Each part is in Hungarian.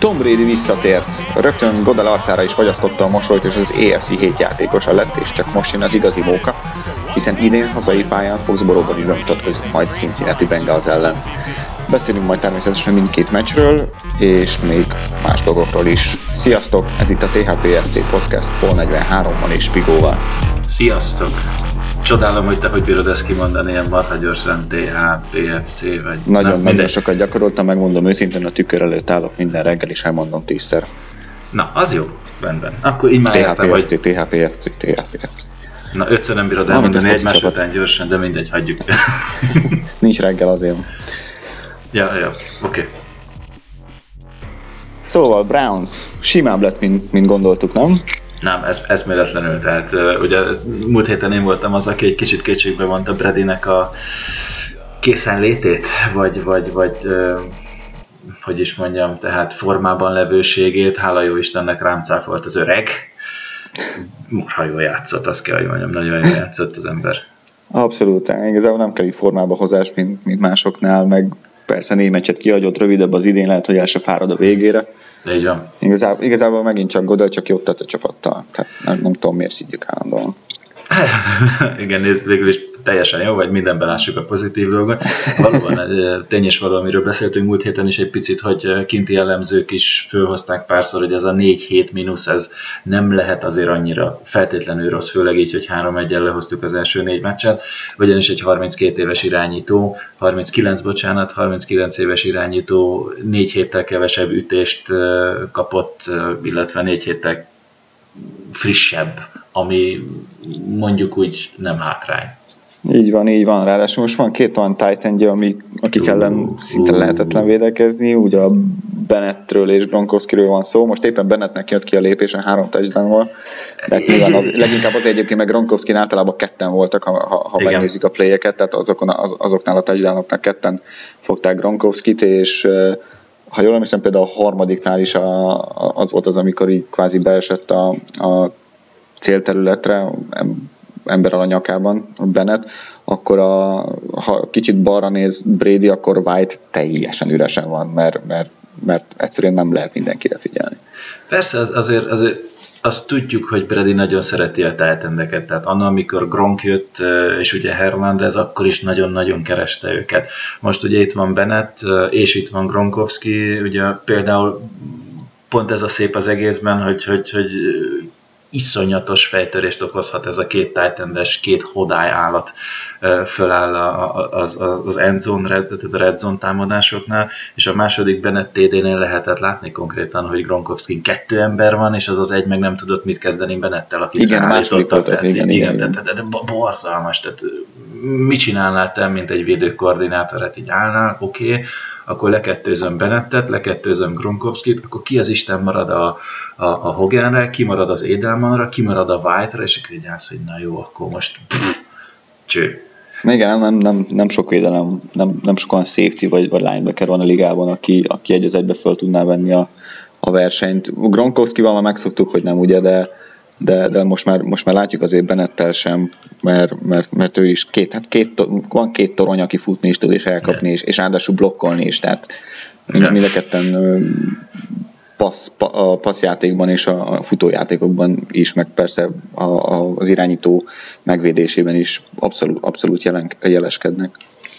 Tom Brady visszatért. Rögtön Godel arcára is fagyasztotta a mosolyt, és az EFC 7 játékosa lett, és csak most jön az igazi móka, hiszen idén hazai pályán Foxborough-ban is bemutatkozik majd Cincinnati Bengals ellen. Beszélünk majd természetesen mindkét meccsről, és még más dolgokról is. Sziasztok, ez itt a THPFC Podcast Pol 43-mal és Pigóval. Sziasztok! Csodálom, hogy te hogy bírod ezt kimondani ilyen marha gyorsan THPFC vagy... Nagyon, nagyon sokat gyakoroltam, megmondom őszintén, a tükör előtt állok minden reggel, és elmondom tízszer. Na, az jó, rendben. Akkor így már értem, hogy... THPFC, THPFC. Na, ötször nem bírod elmondani egymás csapat. után gyorsan, de mindegy, hagyjuk. Nincs reggel azért. Ja, ja, oké. Okay. Szóval Browns simább lett, mint, mint gondoltuk, nem? Nem, ez, ez méletlenül. Tehát ugye múlt héten én voltam az, aki egy kicsit kétségbe mondta Bradynek a készenlétét, vagy, vagy, vagy hogy is mondjam, tehát formában levőségét, hála jó Istennek rám cáfolt az öreg. Marha jól játszott, azt kell, hogy mondjam, nagyon jól játszott az ember. Abszolút, igazából nem kell így formába hozás, mint, mint másoknál, meg persze négy meccset kihagyott, rövidebb az idén, lehet, hogy el se fárad a végére. Így van. Igazából, igazából megint csak Godel csak jót tett a csapattal. Tehát nem, nem tudom, miért szidjuk állandóan. Igen, végül is teljesen jó, vagy mindenben lássuk a pozitív dolgot. Valóban tény és valamiről beszéltünk múlt héten is egy picit, hogy kinti jellemzők is fölhozták párszor, hogy ez a 4-7 mínusz, ez nem lehet azért annyira feltétlenül rossz, főleg így, hogy 3 1 lehoztuk az első négy meccset, ugyanis egy 32 éves irányító, 39, bocsánat, 39 éves irányító 4 héttel kevesebb ütést kapott, illetve 4 héttel frissebb, ami mondjuk úgy nem hátrány. Így van, így van. Ráadásul most van két olyan titan amik, akik ellen szinte lehetetlen védekezni. Ugye a Bennettről és Gronkowskiről van szó. Most éppen Bennettnek jött ki a lépésen három touchdownval. De hát nyilván az, leginkább az egyébként meg Gronkowski általában ketten voltak, ha, ha, ha megnézzük a playeket, tehát azokon, az, azoknál a touchdownoknak ketten fogták Gronkowskit, és ha jól emlékszem, például a harmadiknál is a, az volt az, amikor így kvázi beesett a, a célterületre, ember a nyakában, a Bennett, akkor a, ha kicsit balra néz Brady, akkor White teljesen üresen van, mert, mert, mert egyszerűen nem lehet mindenkire figyelni. Persze, az, azért, azért azt tudjuk, hogy Brady nagyon szereti a tehetendeket, tehát annak, amikor Gronk jött, és ugye Hernández, akkor is nagyon-nagyon kereste őket. Most ugye itt van Bennett, és itt van Gronkowski, ugye például pont ez a szép az egészben, hogy, hogy, hogy iszonyatos fejtörést okozhat ez a két titan két hodály állat föláll az, az endzone, red, a red zone támadásoknál, és a második Bennett TD-nél lehetett látni konkrétan, hogy Gronkowski kettő ember van, és az az egy meg nem tudott mit kezdeni Bennettel, akit Igen, második volt az, igen, igen, igen. Tehát, tehát, borzalmas, tehát mit csinálnál te, mint egy védőkoordinátor, hát így állnál, oké, okay, akkor lekettőzöm Bennettet, lekettőzöm Gronkowskit, akkor ki az Isten marad a, a, a Hoganre, ki marad az Edelmanra, ki marad a White-ra, és akkor így állsz, hogy na jó, akkor most pff, cső. Igen, nem, nem, nem sok védelem, nem, nem sok olyan safety vagy, vagy linebacker van a ligában, aki, aki egy az egybe föl tudná venni a, a versenyt. Gronkowski-val már megszoktuk, hogy nem ugye, de, de, de most, már, most már látjuk azért Benettel sem, mert, mert, mert ő is két, hát két, van két torony, aki futni is tud és elkapni, és, és ráadásul blokkolni is, tehát mind, a ketten passz, a passzjátékban és a futójátékokban is, meg persze a, a, az irányító megvédésében is abszolút, abszolút jelen, jeleskednek.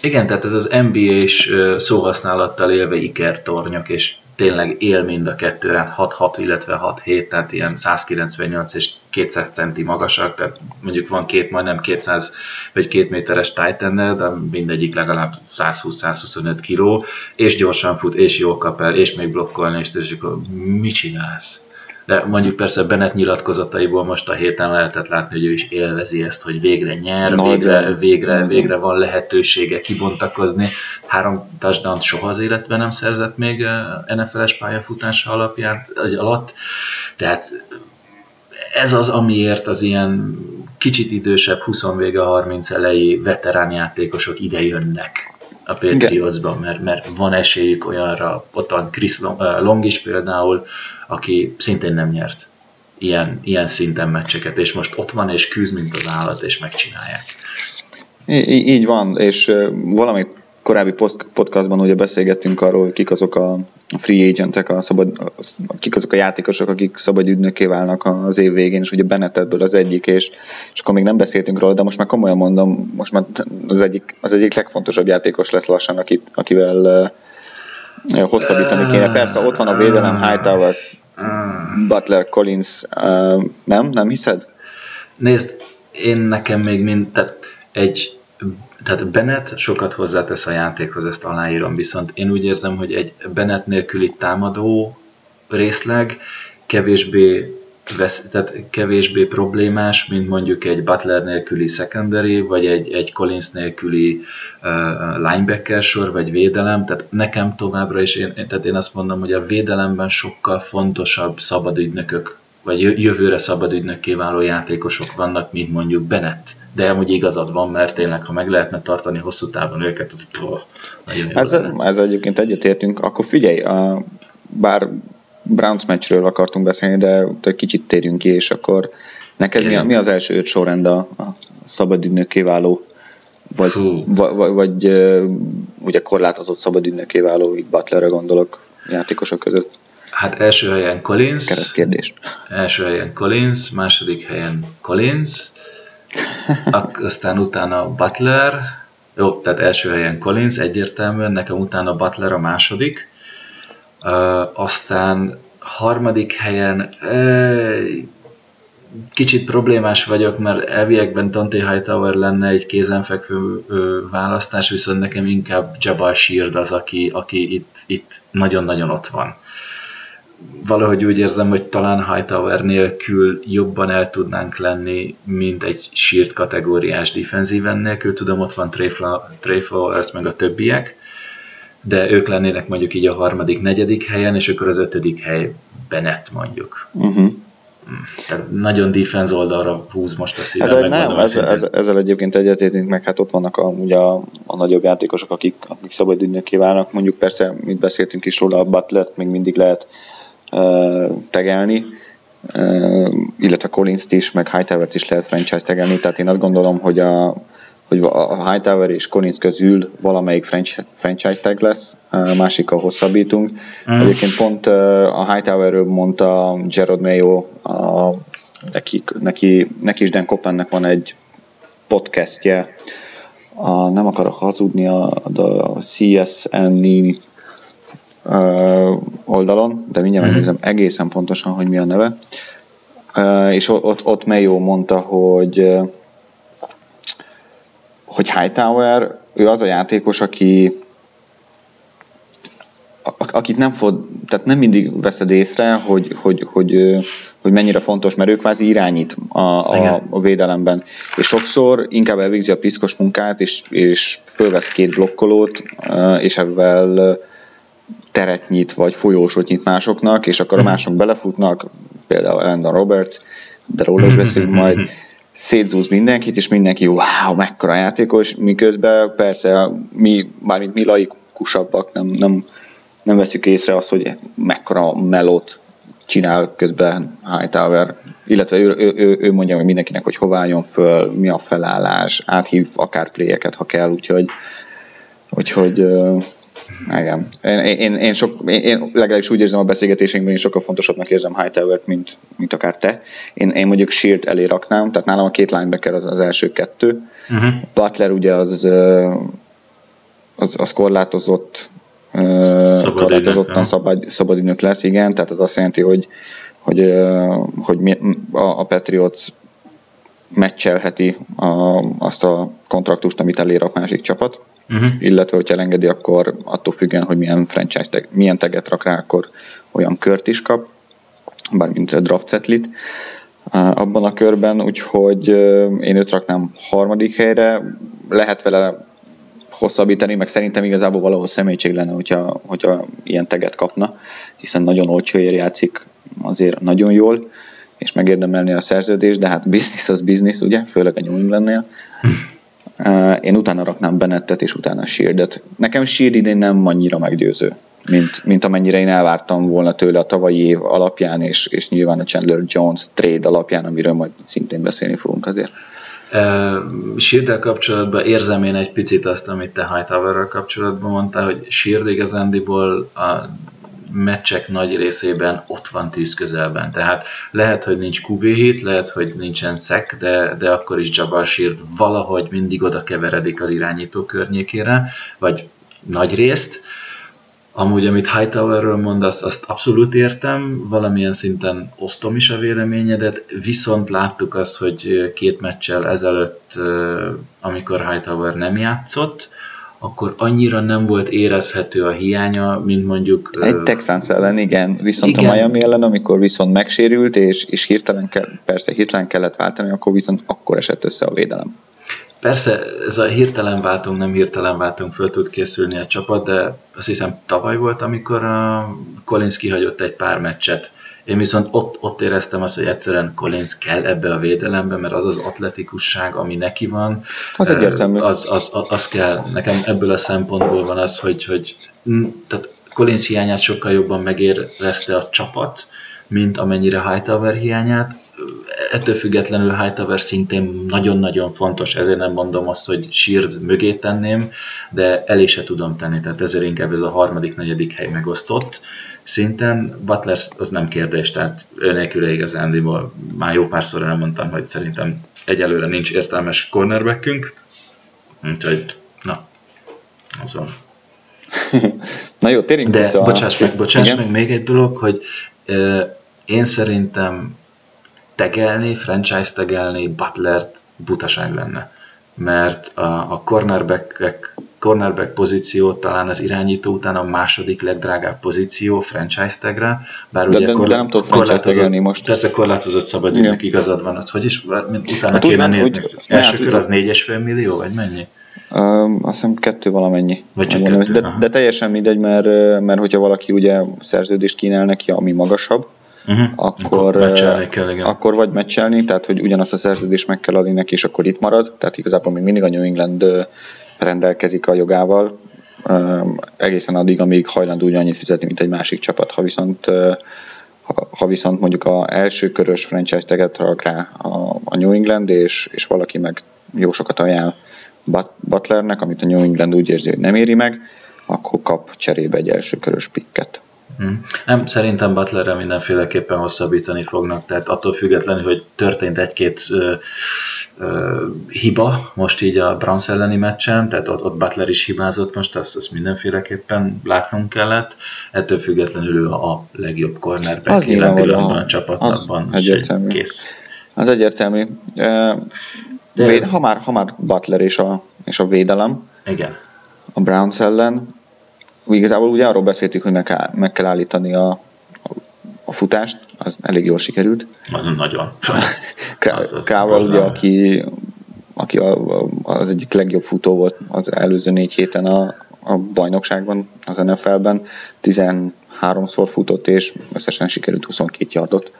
Igen, tehát ez az NBA-s szóhasználattal élve ikertornyok, és tényleg él mind a kettő, hát 6-6, illetve 6-7, tehát ilyen 198 és 200 centi magasak, tehát mondjuk van két, majdnem 200 vagy két méteres titan de mindegyik legalább 120-125 kiló, és gyorsan fut, és jól kap el, és még blokkolni, és, akkor mit csinálsz? de mondjuk persze Bennett nyilatkozataiból most a héten lehetett látni, hogy ő is élvezi ezt, hogy végre nyer, Nagy végre, végre, végre van lehetősége kibontakozni. Három touchdown soha az életben nem szerzett még eh, NFL-es pályafutása alapján, alatt, tehát ez az, amiért az ilyen kicsit idősebb, 20 vége 30 elejé veterán játékosok ide jönnek a Patriotsban, mert, mert van esélyük olyanra, ott van Chris Long is például, aki szintén nem nyert ilyen, ilyen szinten meccseket, és most ott van és küzd, mint az állat, és megcsinálják. Így van, és valami korábbi podcastban ugye beszélgettünk arról, hogy kik azok a free agentek, a szabad, kik azok a játékosok, akik szabad ügynöké válnak az év végén, és ugye Bennett ebből az egyik, és, és akkor még nem beszéltünk róla, de most már komolyan mondom, most már az egyik, az egyik legfontosabb játékos lesz lassan, akit, akivel uh, hosszabbítani kéne. Persze ott van a védelem, Hightower, Butler, Collins, uh, nem? Nem hiszed? Nézd, én nekem még mind, tehát egy tehát Bennett sokat hozzátesz a játékhoz, ezt aláírom, viszont én úgy érzem, hogy egy Bennett nélküli támadó részleg kevésbé, vesz, tehát kevésbé problémás, mint mondjuk egy Butler nélküli secondary, vagy egy, egy Collins nélküli uh, linebacker sor, vagy védelem, tehát nekem továbbra is, én, tehát én azt mondom, hogy a védelemben sokkal fontosabb szabadügynökök, vagy jövőre szabadügynökké váló játékosok vannak, mint mondjuk Bennett de amúgy igazad van, mert tényleg, ha meg lehetne tartani hosszú távon őket, az poh, nagyon ez, ez egyébként egyetértünk. Akkor figyelj, a, bár Browns meccsről akartunk beszélni, de egy kicsit térjünk ki, és akkor neked mi, mi az első öt sorrend a, a szabadügynökké váló vagy, vagy, vagy, vagy ugye korlátozott szabadügynökké váló, így Butlerre gondolok játékosok között? Hát első helyen Collins. Kereszt kérdés. Első helyen Collins, második helyen Collins, aztán utána Butler, jó, tehát első helyen Collins egyértelműen, nekem utána Butler a második, aztán harmadik helyen kicsit problémás vagyok, mert elviekben Dante Hightower lenne egy kézenfekvő választás, viszont nekem inkább Jabal Sheard az, aki, aki itt, itt nagyon-nagyon ott van valahogy úgy érzem, hogy talán Hightower nélkül jobban el tudnánk lenni, mint egy sírt kategóriás defenzíven nélkül. Tudom, ott van Trey Flowers meg a többiek, de ők lennének mondjuk így a harmadik, negyedik helyen, és akkor az ötödik hely Bennett mondjuk. Uh-huh. Tehát nagyon defense oldalra húz most a szívem. Ez, nem, ez, ez, ezzel egyébként egyetértünk, meg hát ott vannak a, ugye a, a nagyobb játékosok, akik, akik szabad ügynökké válnak. Mondjuk persze, mit beszéltünk is róla, a Butler még mindig lehet tegelni, illetve collins is, meg Hightower-t is lehet franchise tegelni, tehát én azt gondolom, hogy a, hogy a Hightower és Collins közül valamelyik franchise tag lesz, a másik a hosszabbítunk. Mm. Egyébként pont a Hightowerről mondta Gerard Mayo, a, neki, neki, neki is Dan Kopennek van egy podcastje, a, nem akarok hazudni, a, a CSN oldalon, de mindjárt mm-hmm. megnézem egészen pontosan, hogy mi a neve. És ott, ott Mayo mondta, hogy hogy Hightower, ő az a játékos, aki akit nem fog, tehát nem mindig veszed észre, hogy, hogy, hogy, hogy mennyire fontos, mert ő kvázi irányít a, a, a védelemben. És sokszor inkább elvégzi a piszkos munkát, és, és fölvesz két blokkolót, és ebben teret nyit, vagy folyósot nyit másoknak, és akkor a mhm. mások belefutnak, például Landon Roberts, de róla is beszélünk majd, szétzúz mindenkit, és mindenki, wow, mekkora játékos, miközben persze mi, mármint mi laikusabbak, nem, nem, nem veszük észre azt, hogy mekkora melót csinál közben Hightower, illetve ő, ő, ő, ő mondja meg mindenkinek, hogy hová jön föl, mi a felállás, áthív akár pléjeket, ha kell, úgyhogy, úgyhogy igen. Én, én, én, sok, én, én legalábbis úgy érzem a beszélgetésünkben, én sokkal fontosabbnak érzem Hightower-t, mint, mint akár te. Én, én mondjuk Shield elé raknám, tehát nálam a két linebacker az az első kettő. Uh-huh. Butler ugye az, az, az korlátozott szabad korlátozottan szabad, szabad ügynök lesz, igen, tehát az azt jelenti, hogy, hogy, hogy mi, a, a Patriots meccselheti a, azt a kontraktust, amit elér a másik csapat uh-huh. illetve hogyha elengedi, akkor attól függően, hogy milyen franchise tag, milyen teget rak rá, akkor olyan kört is kap, bármint a draft setlit abban a körben, úgyhogy én őt raknám harmadik helyre, lehet vele hosszabbítani, meg szerintem igazából valahol személység lenne, hogyha, hogyha ilyen teget kapna, hiszen nagyon olcsó ér játszik azért nagyon jól, és megérdemelni a szerződést, de hát business az business, ugye, főleg a New Englandnél. Hm. Én utána raknám Bennettet, és utána Sheardet. Nekem Sheard idén nem annyira meggyőző, mint, mint amennyire én elvártam volna tőle a tavalyi év alapján, és, és nyilván a Chandler Jones trade alapján, amiről majd szintén beszélni fogunk azért. Shield kapcsolatban érzem én egy picit azt, amit te Hightower-rel kapcsolatban mondtál, hogy Shield igazándiból a meccsek nagy részében ott van tűz közelben. Tehát lehet, hogy nincs QB hit, lehet, hogy nincsen szek, de, de akkor is Jabal Shield valahogy mindig oda keveredik az irányító környékére, vagy nagy részt. Amúgy, amit Hightowerről mondasz, azt abszolút értem, valamilyen szinten osztom is a véleményedet, viszont láttuk azt, hogy két meccsel ezelőtt, amikor Hightower nem játszott, akkor annyira nem volt érezhető a hiánya, mint mondjuk... Egy Texans ellen, igen, viszont igen. a Miami ellen, amikor viszont megsérült, és, és hirtelen, kell, persze hirtelen kellett váltani, akkor viszont akkor esett össze a védelem. Persze, ez a hirtelen váltunk, nem hirtelen váltunk, föl tud készülni a csapat, de azt hiszem tavaly volt, amikor a Collins kihagyott egy pár meccset, én viszont ott, ott éreztem azt, hogy egyszerűen Collins kell ebbe a védelembe, mert az az atletikusság, ami neki van, az egyértelmű. Az, az, az, az kell. Nekem ebből a szempontból van az, hogy, hogy tehát Collins hiányát sokkal jobban megérezte a csapat, mint amennyire Hightower hiányát. Ettől függetlenül Hightower szintén nagyon-nagyon fontos, ezért nem mondom azt, hogy Sheard mögé tenném, de elé se tudom tenni, tehát ezért inkább ez a harmadik, negyedik hely megosztott szinten. Butler az nem kérdés, tehát ő nélkül igazándiból már jó párszor elmondtam, hogy szerintem egyelőre nincs értelmes cornerbackünk, úgyhogy na, az van. na jó, térjünk De vissza. bocsáss meg, bocsáss meg még egy dolog, hogy uh, én szerintem tegelni, franchise tegelni Butlert butaság lenne mert a, a cornerback, cornerback pozíció talán az irányító után a második legdrágább pozíció franchise tagre, bár de, ugye de, korlát, de nem tudod franchise tagelni most. Persze korlátozott szabadügynek igazad van, hogy is, mint utána hát kéne nézni. Úgy, Első kör az 4,5 millió, vagy mennyi? Um, azt hiszem kettő valamennyi. Vagy csak kettő, de, de, teljesen mindegy, mert, mert hogyha valaki ugye szerződést kínál neki, ami magasabb, uh-huh. akkor, akkor, kell, igen. akkor vagy meccselni, tehát hogy ugyanazt a szerződést meg kell adni neki, és akkor itt marad, tehát igazából még mindig a New England rendelkezik a jogával, egészen addig, amíg hajlandó annyit fizetni, mint egy másik csapat. Ha viszont ha viszont mondjuk a első körös franchise teget rak rá a, New England, és, és valaki meg jó sokat ajánl Butlernek, amit a New England úgy érzi, hogy nem éri meg, akkor kap cserébe egy első körös pikket. Hmm. Nem, szerintem Butlerre mindenféleképpen hosszabbítani fognak, tehát attól függetlenül, hogy történt egy-két ö, ö, hiba most így a Browns elleni meccsen, tehát ott, ott Butler is hibázott most, azt, azt mindenféleképpen látnunk kellett, ettől függetlenül ő a legjobb cornerback az jelen pillanatban a csapatban, az egyértelmű. kész. Az egyértelmű. De, Véd, ha, már, ha már Butler és a, és a védelem, igen. a Browns ellen, igazából ugye arról beszéltük, hogy meg kell, meg kell állítani a, a futást, az elég jól sikerült. Nagyon. Kával ugye, aki, aki a, az egyik legjobb futó volt az előző négy héten a, a bajnokságban, az NFL-ben, 13-szor futott, és összesen sikerült 22 yardot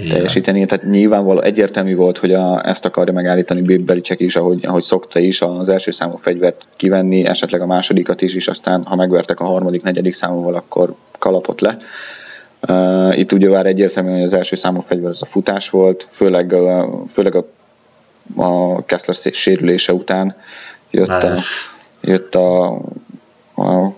igen. teljesíteni. Tehát nyilvánvaló egyértelmű volt, hogy a, ezt akarja megállítani Bill Belichick is, ahogy, ahogy szokta is, az első számú fegyvert kivenni, esetleg a másodikat is, és aztán ha megvertek a harmadik, negyedik számúval, akkor kalapot le. Uh, itt ugye már egyértelmű, hogy az első számú fegyver az a futás volt, főleg, uh, főleg a, a Kessler sérülése után jött a, jött a, a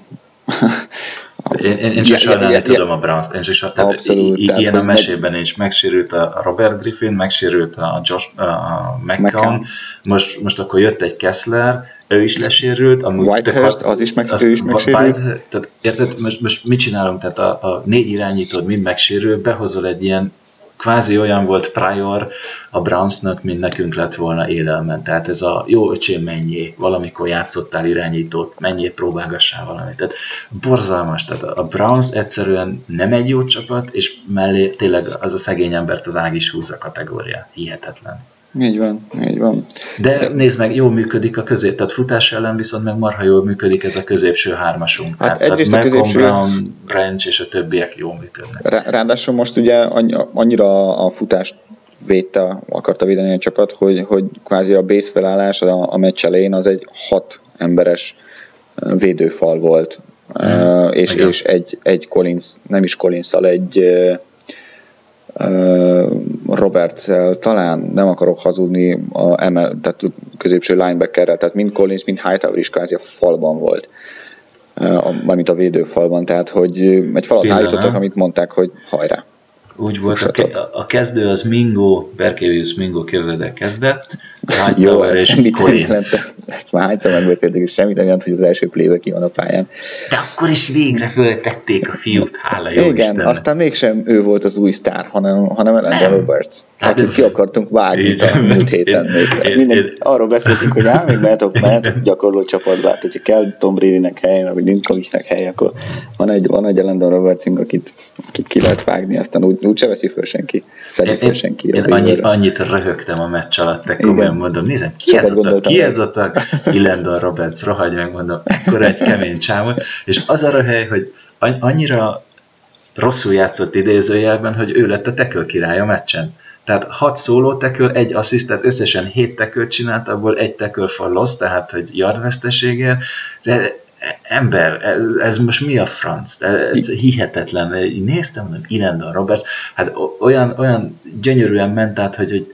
én, én, én csak sajnálni ja, tudom a Browns-t, én csak Abszolút, i, ilyen a mesében is megsérült a Robert Griffin, megsérült a Josh a McCown, most, most akkor jött egy Kessler, ő is lesérült. Whitehurst, az is meg, ő is megsérült. White, tehát, érted, most, most mit csinálunk? Tehát a, a négy irányítód mind megsérül, behozol egy ilyen kvázi olyan volt Prior a Brownsnak, mint nekünk lett volna élelmen. Tehát ez a jó öcsém mennyi, valamikor játszottál irányítót, mennyi próbálgassál valamit. Tehát borzalmas. Tehát a Browns egyszerűen nem egy jó csapat, és mellé tényleg az a szegény embert az ág is húzza kategória. Hihetetlen. Így van, így van. De, De nézd meg, jól működik a közép, tehát futás ellen viszont meg marha jól működik ez a középső hármasunk. Hát tehát, egyrészt tehát a középső... Brown, Branch és a többiek jól működnek. Ráadásul most ugye annyira a futást védte, akarta védeni a csapat, hogy, hogy kvázi a base felállás a, a meccs elején az egy hat emberes védőfal volt. Hmm. Uh, és, és egy, egy Collins, nem is collins egy roberts talán nem akarok hazudni, a emel, tehát középső linebackerrel, tehát mind Collins, mind Hightower is kvázi a falban volt. Mármint a védőfalban, tehát hogy egy falat állítottak, amit mondták, hogy hajrá. Úgy volt, a, a kezdő az Mingo, Berkevius Mingo képzeld kezdett, Jó, ez és mit Ezt, ezt már hányszor megbeszéltük, és semmit nem jelent, hogy az első plébe ki van a pályán. De akkor is végre föltették a fiút, hála jó Igen, Istennek. aztán mégsem ő volt az új sztár, hanem, hanem Ellen Roberts, hát akit ki akartunk vágni a múlt héten. Én, még. Én, Minden, én, arról beszéltünk, hogy ám, még mehetok, mehetok gyakorló csapatba, hát hogyha kell Tom Brady-nek hely, vagy Dinkovicsnek hely, akkor van egy, van egy Ellen Robertsünk, akit, akit ki lehet vágni, aztán úgy, úgy se veszi föl senki, szedi föl senki. Én, én annyit, annyit röhögtem a meccs alatt, te komolyan mondom, nézem, ki ez, a, ki ez a tag? Illendon Roberts, rohagy meg, mondom, ekkora egy kemény csámot, és az a röhely, hogy annyira rosszul játszott idézőjelben, hogy ő lett a tekő király a meccsen. Tehát 6 szóló teköl, egy assziszt, tehát összesen 7 tekölt csinált, abból egy tekör for loss, tehát hogy yard de ember, ez, ez most mi a franc? Ez hihetetlen. Én néztem, mondom, Irendon Roberts, hát olyan, olyan gyönyörűen ment át, hogy, hogy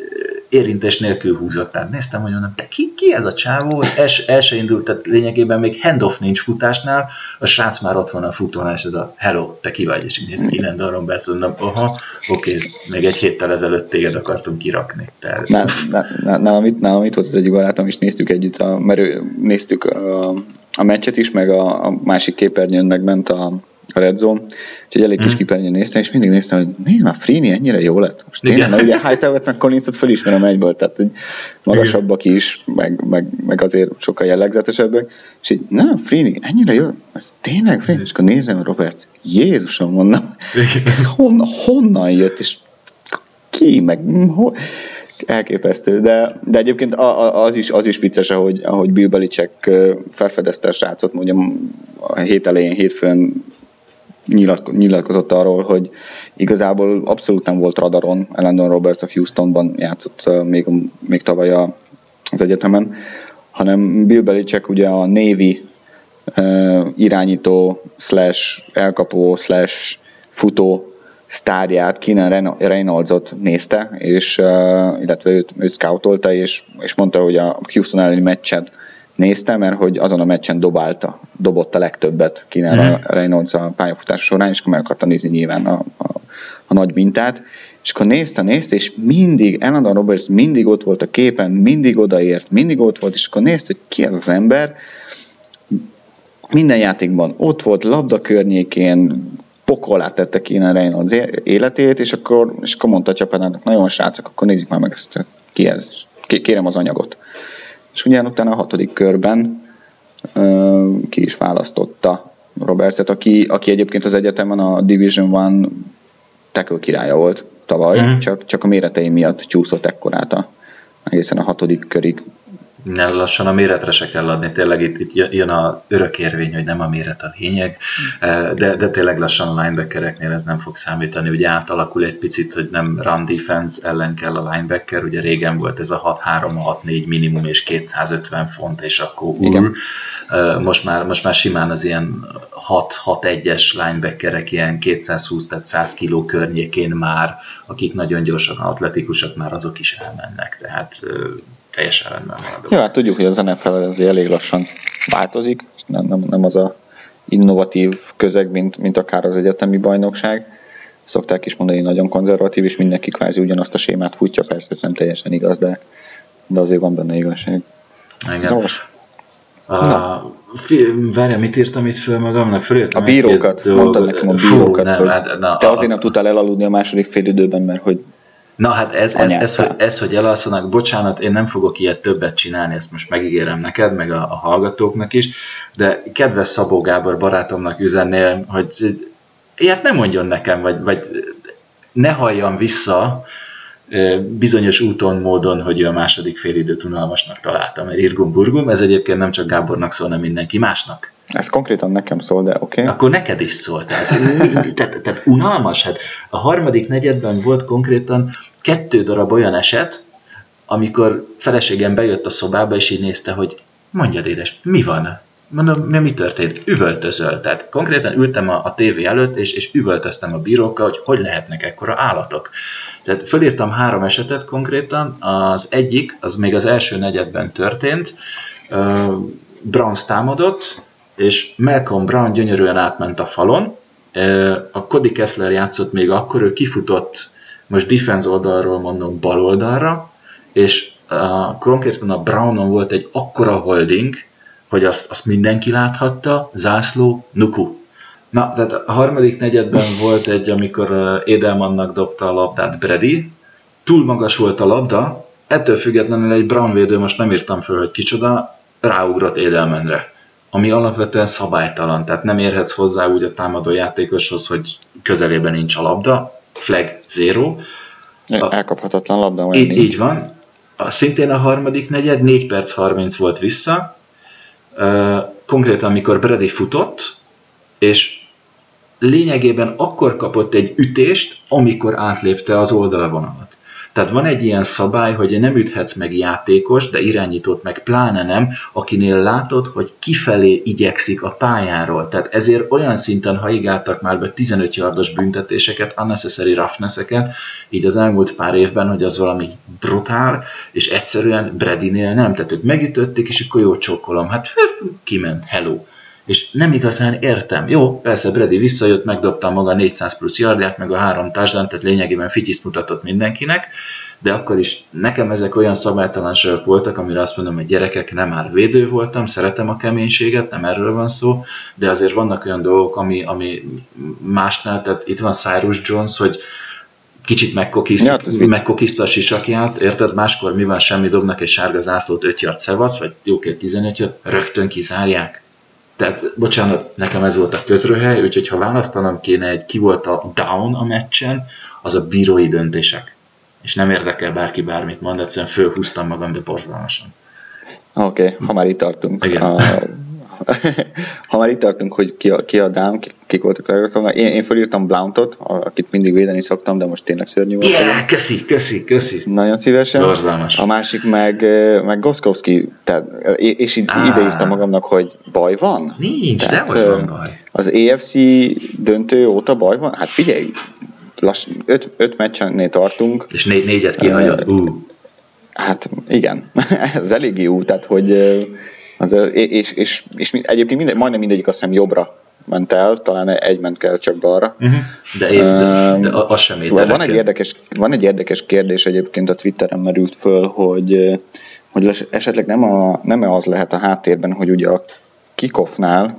érintés nélkül húzott. Tehát néztem, hogy mondom, de ki, ki ez a csávó? Els, el se indult, tehát lényegében még handoff nincs futásnál, a srác már ott van a futón, és ez a hello, te ki vagy? És így nézem, Irendon Roberts, mondom, aha, oké, még egy héttel ezelőtt téged akartunk kirakni. Tehát... Nálam itt, nálam itt volt az egyik barátom, és néztük együtt, a, mert ő, néztük a, a meccset is, meg a, a másik képernyőn megment a, a Red Zone, úgyhogy elég kis mm. kipernyőn néztem, és mindig néztem, hogy nézd már, Frini ennyire jó lett. Most tényleg, mert ugye Hightower-t meg Collinsot felismerem egyből, tehát hogy magasabbak is, meg, meg, meg azért sokkal jellegzetesebbek, és így, nem, Frini, ennyire jó, ez tényleg Frini, és akkor nézem Robert, Jézusom, mondom, honnan, honnan jött, és ki, meg hol, elképesztő, de, de egyébként az is, az is vicces, ahogy, ahogy Bill Belichick felfedezte a srácot, mondja a hét elején, hétfőn nyilatkozott arról, hogy igazából abszolút nem volt radaron, Landon Roberts a Houstonban játszott még, még tavaly az egyetemen, hanem Bill Belichick ugye a Navy irányító slash elkapó slash futó sztárját, Keenan Reynoldsot nézte, és, illetve őt, őt scoutolta, és, és mondta, hogy a Houston elleni meccset nézte, mert hogy azon a meccsen dobálta, dobott a legtöbbet Keenan mm. Reynolds a pályafutás során, és akkor meg akarta nézni nyilván a, a, a nagy mintát, és akkor nézte, nézte, és mindig, Elandon Roberts mindig ott volt a képen, mindig odaért, mindig ott volt, és akkor nézte, hogy ki ez az ember, minden játékban ott volt, labda környékén, pokolát tette Keenan Reynolds életét, és akkor, és akkor mondta a csapatának, nagyon srácok, akkor nézzük már meg ezt, ki ez, kérem az anyagot. És ugyan utána a hatodik körben ki is választotta Robertset, aki, aki egyébként az egyetemen a Division One tackle királya volt tavaly, mm. csak, csak a méretei miatt csúszott ekkorát a, egészen a hatodik körig nem lassan a méretre se kell adni, tényleg itt, itt jön a örökérvény, hogy nem a méret a lényeg, eh, de, de tényleg lassan a linebackereknél ez nem fog számítani, ugye átalakul egy picit, hogy nem run defense ellen kell a linebacker, ugye régen volt ez a 6-3, 6-4 minimum és 250 font, és akkor úr, eh, most már, most már simán az ilyen 6-6-1-es linebackerek, ilyen 220, tehát 100 kg környékén már, akik nagyon gyorsan atletikusak, már azok is elmennek, tehát eh, teljesen rendben van. Ja, hát tudjuk, hogy az NFL azért elég lassan változik, nem, nem, nem az a innovatív közeg, mint, mint akár az egyetemi bajnokság. Szokták is mondani, nagyon konzervatív, és mindenki kvázi ugyanazt a sémát futja, persze ez nem teljesen igaz, de, de azért van benne igazság. Igen. Nos. Várja, mit írtam itt föl magamnak? Fölírtam a bírókat, mondtad nekem a bírókat, Fú, nem, hogy hát, na, te azért nem tudtál elaludni a második fél időben, mert hogy Na hát ez, ez, ez, hogy, ez, hogy elalszanak, bocsánat, én nem fogok ilyet többet csinálni, ezt most megígérem neked, meg a, a hallgatóknak is, de kedves Szabó Gábor barátomnak üzennél, hogy ilyet nem mondjon nekem, vagy, vagy ne halljam vissza bizonyos úton, módon, hogy a második félidőt unalmasnak találtam, mert Irgum Burgum, ez egyébként nem csak Gábornak szól, hanem mindenki másnak. Ez konkrétan nekem szól, de oké. Okay. Akkor neked is szól. Tehát, tehát, tehát unalmas. Hát a harmadik negyedben volt konkrétan kettő darab olyan eset, amikor feleségem bejött a szobába, és így nézte, hogy mondjad édes, mi van? Mondom, mi, mi történt? Üvöltözöl. Tehát konkrétan ültem a, a tévé előtt, és, és üvöltöztem a bírókkal, hogy hogy lehetnek ekkora állatok. Tehát fölírtam három esetet konkrétan, az egyik, az még az első negyedben történt, uh, Browns támadott, és Malcolm Brown gyönyörűen átment a falon, uh, a Cody Kessler játszott még akkor, ő kifutott, most defense oldalról mondom bal oldalra, és uh, konkrétan a Brownon volt egy akkora holding, hogy azt, azt mindenki láthatta, zászló, nuku. Na, tehát a harmadik negyedben volt egy, amikor Edelmannak dobta a labdát Brady, túl magas volt a labda, ettől függetlenül egy Brown védő, most nem írtam föl, hogy kicsoda, ráugrott Edelmanre ami alapvetően szabálytalan, tehát nem érhetsz hozzá úgy a támadó játékoshoz, hogy közelében nincs a labda, flag zero. Elkaphatatlan labda. Így, így van. A, szintén a harmadik negyed, 4 perc 30 volt vissza, konkrétan amikor Brady futott, és lényegében akkor kapott egy ütést, amikor átlépte az oldalvonalat. Tehát van egy ilyen szabály, hogy nem üthetsz meg játékos, de irányítót meg pláne nem, akinél látod, hogy kifelé igyekszik a pályáról. Tehát ezért olyan szinten haigáltak már be 15 yardos büntetéseket, unnecessary roughness így az elmúlt pár évben, hogy az valami brutál, és egyszerűen Bradynél nem. Tehát ők megütötték, és akkor jó csókolom. Hát kiment, hello és nem igazán értem. Jó, persze Brady visszajött, megdobta maga 400 plusz yardját, meg a három társadalmat, tehát lényegében fityiszt mutatott mindenkinek, de akkor is nekem ezek olyan szabálytalanságok voltak, amire azt mondom, hogy gyerekek, nem már védő voltam, szeretem a keménységet, nem erről van szó, de azért vannak olyan dolgok, ami, ami másnál, tehát itt van Cyrus Jones, hogy kicsit megkokiszt, ja, megkokiszta a sisakját, érted? Máskor mi van, semmi dobnak egy sárga zászlót 5 yard szevasz, vagy jókért 15 yard, rögtön kizárják tehát, bocsánat, nekem ez volt a közröhely, úgyhogy ha választanom kéne egy ki volt a down a meccsen, az a bírói döntések. És nem érdekel bárki bármit mond, egyszerűen fölhúztam magam, de borzalmasan. Oké, okay, ha már itt tartunk. Igen. A, ha már itt tartunk, hogy ki a, ki a down, kik voltak a legrosszabbak, én, én felírtam Blountot, akit mindig védeni szoktam, de most tényleg szörnyű volt. Yeah, köszi, köszi, köszi. Nagyon szívesen. Borzalmas. A másik meg, meg Goskowski, tehát, és ide írtam magamnak, hogy baj van? Nincs, tehát, nem van baj. Az EFC döntő óta baj van? Hát figyelj, lass, öt, öt meccsennél tartunk. És négy, négyet kihagyott, uh. Hát igen, ez elég jó, tehát hogy az, és, és, és egyébként minden, majdnem mindegyik azt hiszem jobbra ment el, talán egy ment kell csak balra. Uh-huh. De, én, de, de az sem van, van egy, érdekes, van egy érdekes kérdés egyébként a Twitteren merült föl, hogy, hogy esetleg nem, a, nem az lehet a háttérben, hogy ugye a kikoffnál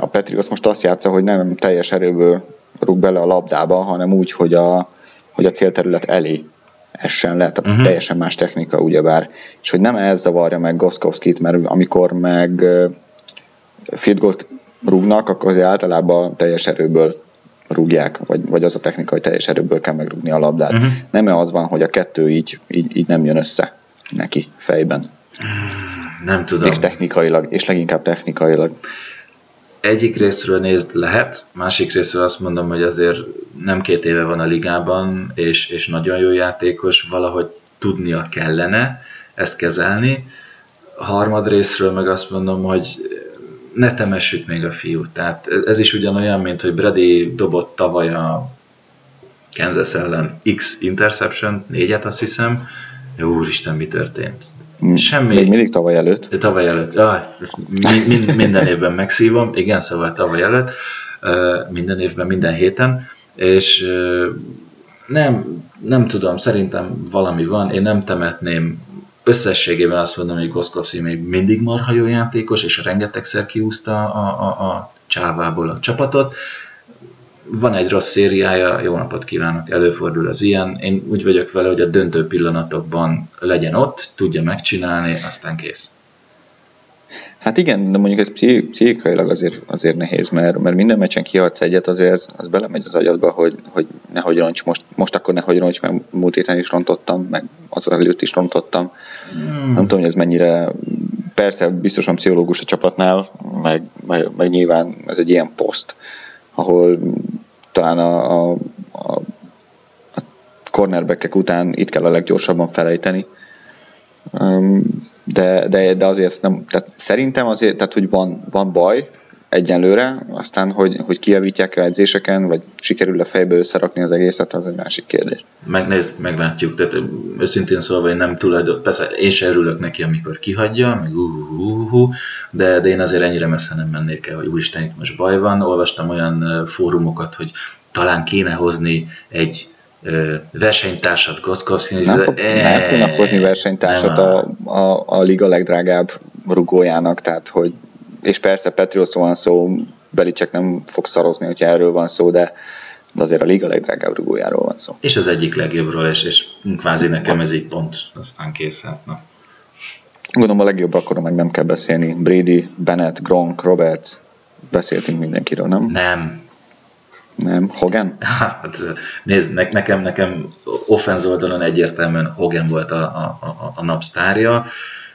a Petrius most azt játsza, hogy nem teljes erőből rúg bele a labdába, hanem úgy, hogy a, hogy a célterület elé essen le, tehát uh-huh. teljesen más technika ugyebár, és hogy nem ez zavarja meg Goskowskit, mert amikor meg field goal rúgnak, akkor azért általában teljes erőből rúgják, vagy, vagy az a technika, hogy teljes erőből kell megrúgni a labdát. Uh-huh. Nem az van, hogy a kettő így, így, így nem jön össze neki fejben. Nem tudom. És technikailag, és leginkább technikailag egyik részről nézd lehet, másik részről azt mondom, hogy azért nem két éve van a ligában, és, és nagyon jó játékos, valahogy tudnia kellene ezt kezelni. Harmad részről meg azt mondom, hogy ne temessük még a fiút. Tehát ez is ugyanolyan, mint hogy Brady dobott tavaly a Kansas ellen X interception, négyet azt hiszem. Jó, úristen, mi történt? Semmi. Még mindig tavaly előtt. Tavaly előtt. Ah, ezt minden évben megszívom. Igen, szóval tavaly előtt. Minden évben, minden héten. És nem, nem tudom, szerintem valami van. Én nem temetném összességében azt mondom, hogy Goszkowski még mindig marha jó játékos, és rengetegszer kiúzta a, a, a csávából a csapatot, van egy rossz szériája, jó napot kívánok, előfordul az ilyen. Én úgy vagyok vele, hogy a döntő pillanatokban legyen ott, tudja megcsinálni, aztán kész. Hát igen, de mondjuk ez pszichikailag azért, azért nehéz, mert, mert minden meccsen kiadsz egyet, azért az, az belemegy az agyadba, hogy, hogy nehogy roncs, most, most akkor nehogy roncs, mert múlt héten is rontottam, meg az előtt is rontottam. Hmm. Nem tudom, hogy ez mennyire, persze biztosan pszichológus a csapatnál, meg, meg, meg nyilván ez egy ilyen poszt, ahol talán a, a, a, cornerbackek után itt kell a leggyorsabban felejteni. De, de, de azért nem, tehát szerintem azért, tehát hogy van, van baj, egyenlőre, aztán, hogy, hogy kijavítják a edzéseken, vagy sikerül a fejbe összerakni az egészet, az egy másik kérdés. Megnézd, meglátjuk, tehát őszintén szólva én nem tulajdon, persze én sem örülök neki, amikor kihagyja, meg uh, uh, uh, de, de én azért ennyire messze nem mennék el, hogy úristen, itt most baj van. Olvastam olyan fórumokat, hogy talán kéne hozni egy versenytársat Goszkowski. Nem, fog, e, nem fognak hozni versenytársat a, a, a liga legdrágább rugójának, tehát hogy és persze Patriots van szó, Belicek nem fog szarozni, hogyha erről van szó, de, de azért a liga legdrágább rugójáról van szó. És az egyik legjobbról, és, és kvázi nekem ez így pont, aztán kész. Hát, na. Gondolom a legjobb akkor meg nem kell beszélni. Brady, Bennett, Gronk, Roberts, beszéltünk mindenkiről, nem? Nem. Nem, Hogan? Hát, nézd, ne, nekem, nekem offenz oldalon egyértelműen Hogan volt a, a, a, a napsztárja.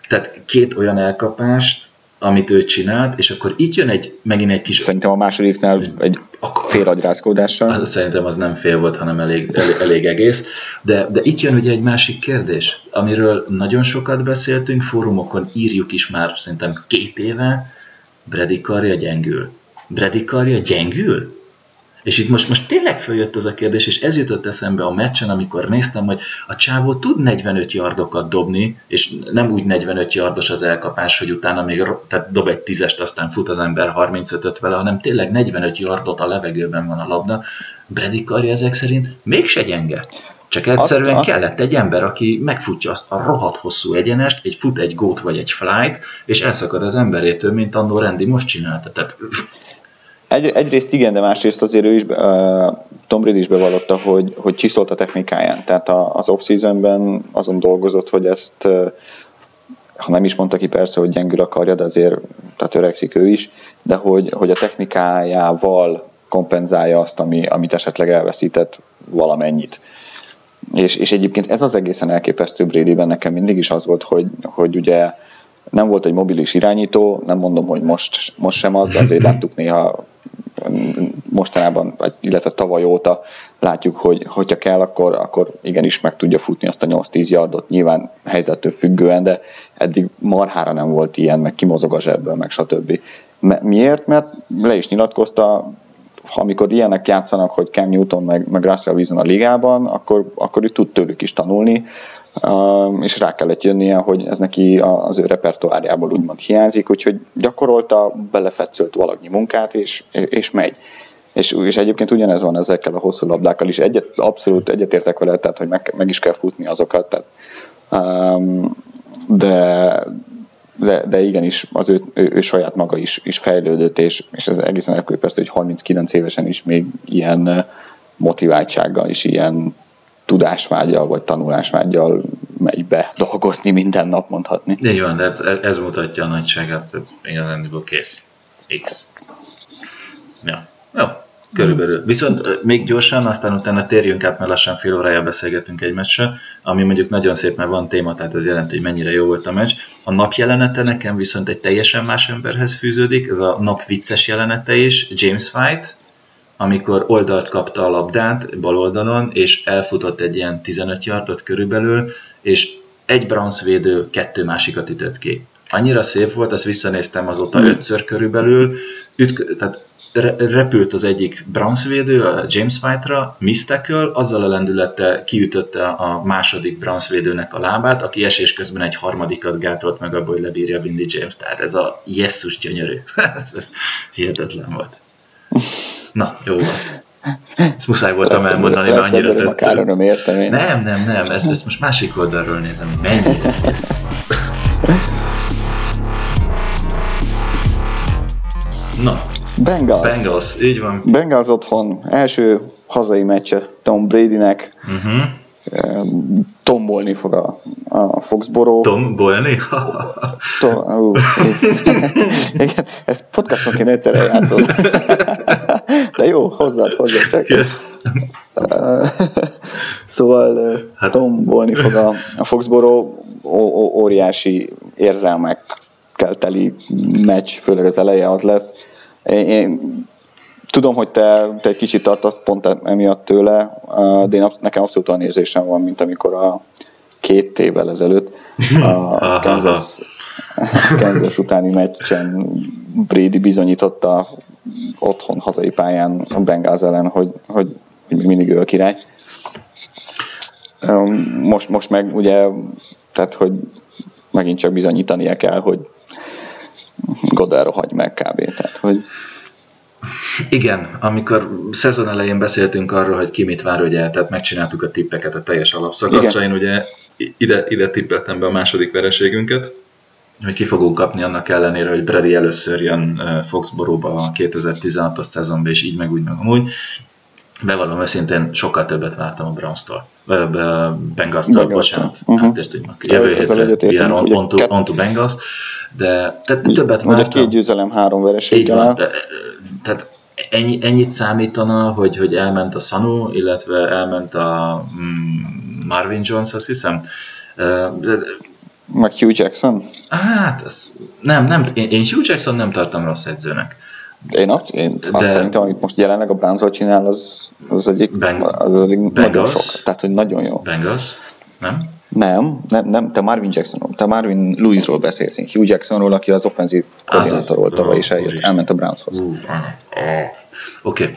Tehát két olyan elkapást, amit ő csinált, és akkor itt jön egy, megint egy kis... Szerintem a másodiknál egy fél agyrázkódással. Szerintem az nem fél volt, hanem elég, elég, elég egész. De, de itt jön ugye egy másik kérdés, amiről nagyon sokat beszéltünk, fórumokon írjuk is már szerintem két éve, Brady karja gyengül. Brady karja gyengül? És itt most, most tényleg följött az a kérdés, és ez jutott eszembe a meccsen, amikor néztem, hogy a csávó tud 45 yardokat dobni, és nem úgy 45 yardos az elkapás, hogy utána még tehát dob egy tízest, aztán fut az ember 35-öt vele, hanem tényleg 45 yardot a levegőben van a labda. Brady karja ezek szerint mégse gyenge. Csak egyszerűen azt, kellett egy ember, aki megfutja azt a rohadt hosszú egyenest, egy fut, egy gót vagy egy flight, és elszakad az emberétől, mint annó Randy most csinálta. Tehát egy, egyrészt igen, de másrészt azért ő is, uh, Tom Brady is bevallotta, hogy, hogy csiszolt a technikáján. Tehát az off-seasonben azon dolgozott, hogy ezt, uh, ha nem is mondta ki persze, hogy gyengül a karja, de azért tehát öregszik ő is, de hogy, hogy a technikájával kompenzálja azt, ami, amit esetleg elveszített valamennyit. És, és egyébként ez az egészen elképesztő Bradyben nekem mindig is az volt, hogy, hogy ugye nem volt egy mobilis irányító, nem mondom, hogy most, most sem az, de azért láttuk néha mostanában, illetve tavaly óta látjuk, hogy hogyha kell, akkor, akkor igenis meg tudja futni azt a 8-10 yardot, nyilván helyzettől függően, de eddig marhára nem volt ilyen, meg kimozog a zsebből, meg stb. Miért? Mert le is nyilatkozta, amikor ilyenek játszanak, hogy Cam Newton meg, meg Russell Wilson a ligában, akkor, akkor ő tud tőlük is tanulni, és rá kellett jönnie, hogy ez neki az ő repertoárjából úgymond hiányzik, úgyhogy gyakorolta, belefetszölt valagnyi munkát, és, és megy. És, és egyébként ugyanez van ezekkel a hosszú labdákkal is. Egyet, abszolút egyetértek vele, tehát hogy meg, meg is kell futni azokat. Tehát, um, de, de, de igenis az ő, ő, ő saját maga is, is fejlődött, és, és ez egészen elképesztő, hogy 39 évesen is még ilyen motiváltsággal is ilyen tudásvágyal vagy tanulásvágyal megy be dolgozni minden nap mondhatni. Így van, de ez mutatja a nagyságát, tehát igazándiból kész. X. Ja, jó, körülbelül. Viszont még gyorsan, aztán utána térjünk át, mert lassan fél órája beszélgetünk egy meccsre, ami mondjuk nagyon szép, mert van téma, tehát ez jelenti, hogy mennyire jó volt a meccs. A nap jelenete nekem viszont egy teljesen más emberhez fűződik, ez a nap vicces jelenete is, James White, amikor oldalt kapta a labdát bal oldalon, és elfutott egy ilyen 15 yardot körülbelül, és egy védő kettő másikat ütött ki. Annyira szép volt, ezt visszanéztem azóta hmm. ötször körülbelül, ütk, tehát repült az egyik védő, a James White-ra, miss tackle, azzal a lendülettel kiütötte a második védőnek a lábát, aki esés közben egy harmadikat gátolt meg abból, hogy lebírja Windy James. Tehát ez a jesszus gyönyörű. ez hihetetlen volt. Na, jó van. Ezt muszáj voltam lesz elmondani, mert annyira tetszett. A értem én. Nem, nem, nem, ezt, ezt most másik oldalról nézem, hogy mennyire szép. Na, Bengals. Bengals, így van. Bengals otthon, első hazai meccse Tom Bradynek. Uh-huh tombolni fog a, a Foxboro. Tombolni? to, uh, igen, ezt podcastonként egyszerre játszod. Jó, hozzád, hozzád csak. szóval hát. tombolni fog a, a Foxboro, óriási érzelmekkel teli meccs, főleg az eleje az lesz. Én, én Tudom, hogy te, te egy kicsit tartasz pont emiatt tőle, de én, nekem abszolút olyan érzésem van, mint amikor a két évvel ezelőtt a Kansas, Kansas utáni meccsen Brady bizonyította otthon, hazai pályán a Bengals ellen, hogy, hogy, mindig ő a király. Most, most meg ugye, tehát hogy megint csak bizonyítania kell, hogy Godero hagy meg kb. Tehát, hogy igen, amikor szezon elején beszéltünk arról, hogy ki mit vár, ugye, tehát megcsináltuk a tippeket a teljes alapszakaszra, én ugye ide, ide tippeltem be a második vereségünket, hogy ki fogunk kapni annak ellenére, hogy Brady először jön Foxboróba a 2016-os szezonban, és így meg úgy meg amúgy. Bevallom őszintén, sokkal többet vártam a Browns-tól. Bengals-tól, bocsánat. Uh-huh. Hát, jövő hétre ilyen on, on, to, on to Bengals. De tehát többet vártam. Ugye két győzelem, három vereséggel. Tehát ennyi, ennyit számítana, hogy, hogy elment a Sanu, illetve elment a mm, Marvin Jones, azt hiszem. De, meg Hugh Jackson? Hát, ez, nem, nem, én, én Hugh Jackson nem tartom rossz edzőnek. Én, azt, én de, azt szerintem, amit most jelenleg a browns csinál, az, az egyik, Beng, az egyik nagyon sok. Tehát, hogy nagyon jó. Bengals? Nem? Nem, nem, nem, te Marvin Jacksonról, te Marvin Lewisról beszélsz, Hugh Jacksonról, aki az offenzív koordinátor volt tavaly, és eljött, elment a Brownshoz. Oké, okay.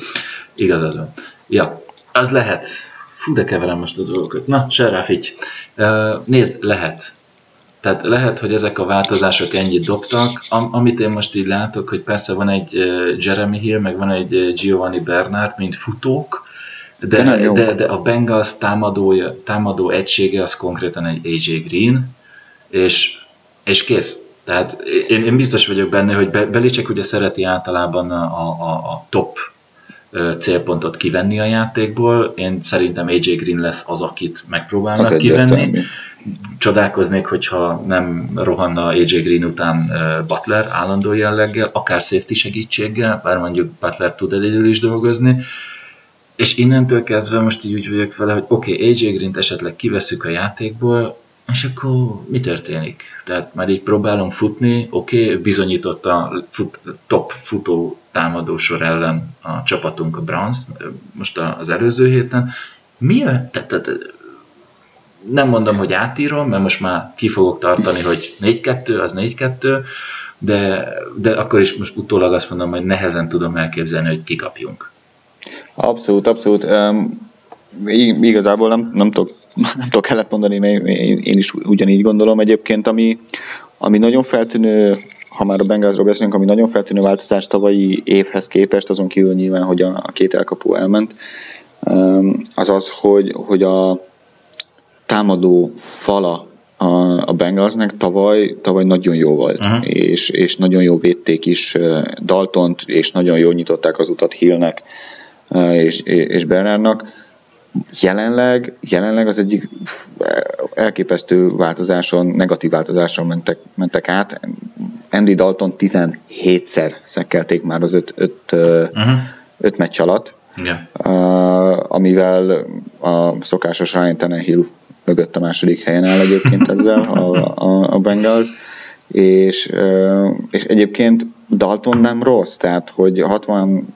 igazad van. Ja, az lehet. Fú, de keverem most a dolgokat. Na, se rá figy. Uh, nézd, lehet. Tehát lehet, hogy ezek a változások ennyit dobtak. Am- amit én most így látok, hogy persze van egy Jeremy Hill, meg van egy Giovanni Bernard, mint futók, de, de, de, de a Bengals támadója, támadó egysége az konkrétan egy AJ Green, és, és kész. Tehát én, én biztos vagyok benne, hogy Belicek ugye szereti általában a, a, a top célpontot kivenni a játékból. Én szerintem AJ Green lesz az, akit megpróbálnak az kivenni. Csodálkoznék, hogyha nem rohanna AJ Green után Butler állandó jelleggel, akár safety segítséggel, bár mondjuk Butler tud egyedül is dolgozni, és innentől kezdve most így úgy vagyok vele, hogy oké, okay, AJ Green-t esetleg kiveszük a játékból, és akkor mi történik? Tehát már így próbálom futni, oké, okay, bizonyított a fut, top futó támadósor ellen a csapatunk a Browns most az előző héten. Mi a, te, te, te, nem mondom, hogy átírom, mert most már ki fogok tartani, hogy 4-2, az 4-2, de, de akkor is most utólag azt mondom, hogy nehezen tudom elképzelni, hogy kikapjunk. Abszolút, abszolút. Um, igazából nem, nem, tudok, nem tudok kellett mondani, mert én, is ugyanígy gondolom egyébként, ami, ami nagyon feltűnő, ha már a Bengalsról beszélünk, ami nagyon feltűnő változás tavalyi évhez képest, azon kívül nyilván, hogy a, a két elkapó elment, az az, hogy, hogy a támadó fala a, a Bengalsnek tavaly, tavaly nagyon jó volt, uh-huh. és, és nagyon jó védték is Daltont, és nagyon jól nyitották az utat Hillnek, és, és Bernardnak. Jelenleg, jelenleg az egyik elképesztő változáson, negatív változáson mentek, mentek át. Andy Dalton 17-szer szekkelték már az öt, öt, uh-huh. öt meccs alatt, yeah. amivel a szokásos Ryan Tannehill mögött a második helyen áll egyébként ezzel a, a, a Bengals, és, és egyébként Dalton nem rossz, tehát hogy 60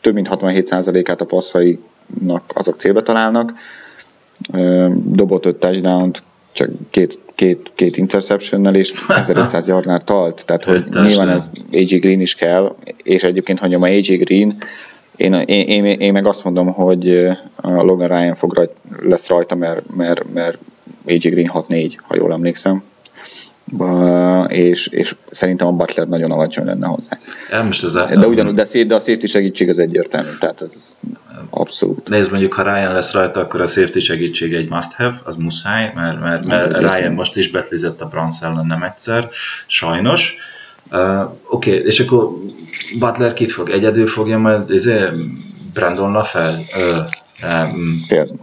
több mint 67%-át a passzainak azok célba találnak, dobott 5 touchdown csak két, két, két interceptionnel, és 1500 yardnál talt, tehát hogy nyilván ez AJ Green is kell, és egyébként, ha a AJ Green, én, én, én, én, meg azt mondom, hogy a Logan Ryan fog rajt, lesz rajta, mert, mert, mert AJ Green 6-4, ha jól emlékszem és, és szerintem a Butler nagyon alacsony lenne hozzá. Ja, most az de ugyanúgy, de, de a safety segítség az egyértelmű, tehát ez abszolút. Nézd, mondjuk, ha Ryan lesz rajta, akkor a safety segítség egy must have, az muszáj, mert, mert, mert Ryan most is betlizett a Bronx ellen nem egyszer, sajnos. Uh, Oké, okay, és akkor Butler kit fog? Egyedül fogja majd izé, Brandon LaFell uh, Um,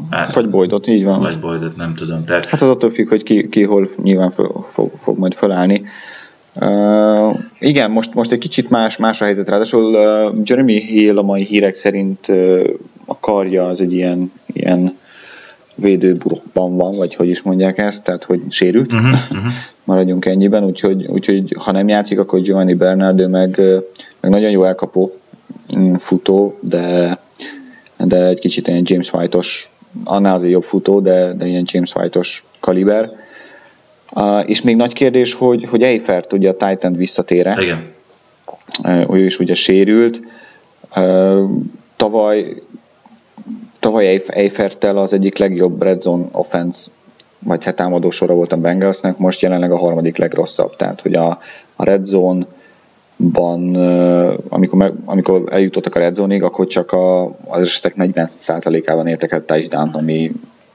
hát, vagy Boydot, így van. Vagy Boydot, nem tudom. Tehát... Hát az attól függ, hogy ki, ki hol nyilván fog, fog, fog majd felállni. Uh, igen, most, most egy kicsit más, más a helyzet. Ráadásul uh, Jeremy Hill a mai hírek szerint uh, a karja az egy ilyen, ilyen védőburokban van, vagy hogy is mondják ezt, tehát hogy sérült. Uh-huh, uh-huh. Maradjunk ennyiben, úgyhogy, úgyhogy ha nem játszik, akkor Giovanni Bernardo meg, meg nagyon jó elkapó mm, futó, de de egy kicsit ilyen James White-os annál azért jobb futó, de, de ilyen James White-os kaliber. Uh, és még nagy kérdés, hogy, hogy Eifert ugye a Titan visszatére. Igen. Uh, ő is ugye sérült. Uh, tavaly tavaly Eifertel az egyik legjobb red zone offense vagy hát támadó sora volt a Bengalsnek, most jelenleg a harmadik legrosszabb. Tehát, hogy a, a red zone ban, amikor, meg, amikor eljutottak a red zone akkor csak a, az esetek 40%-ában értek el touchdown ami,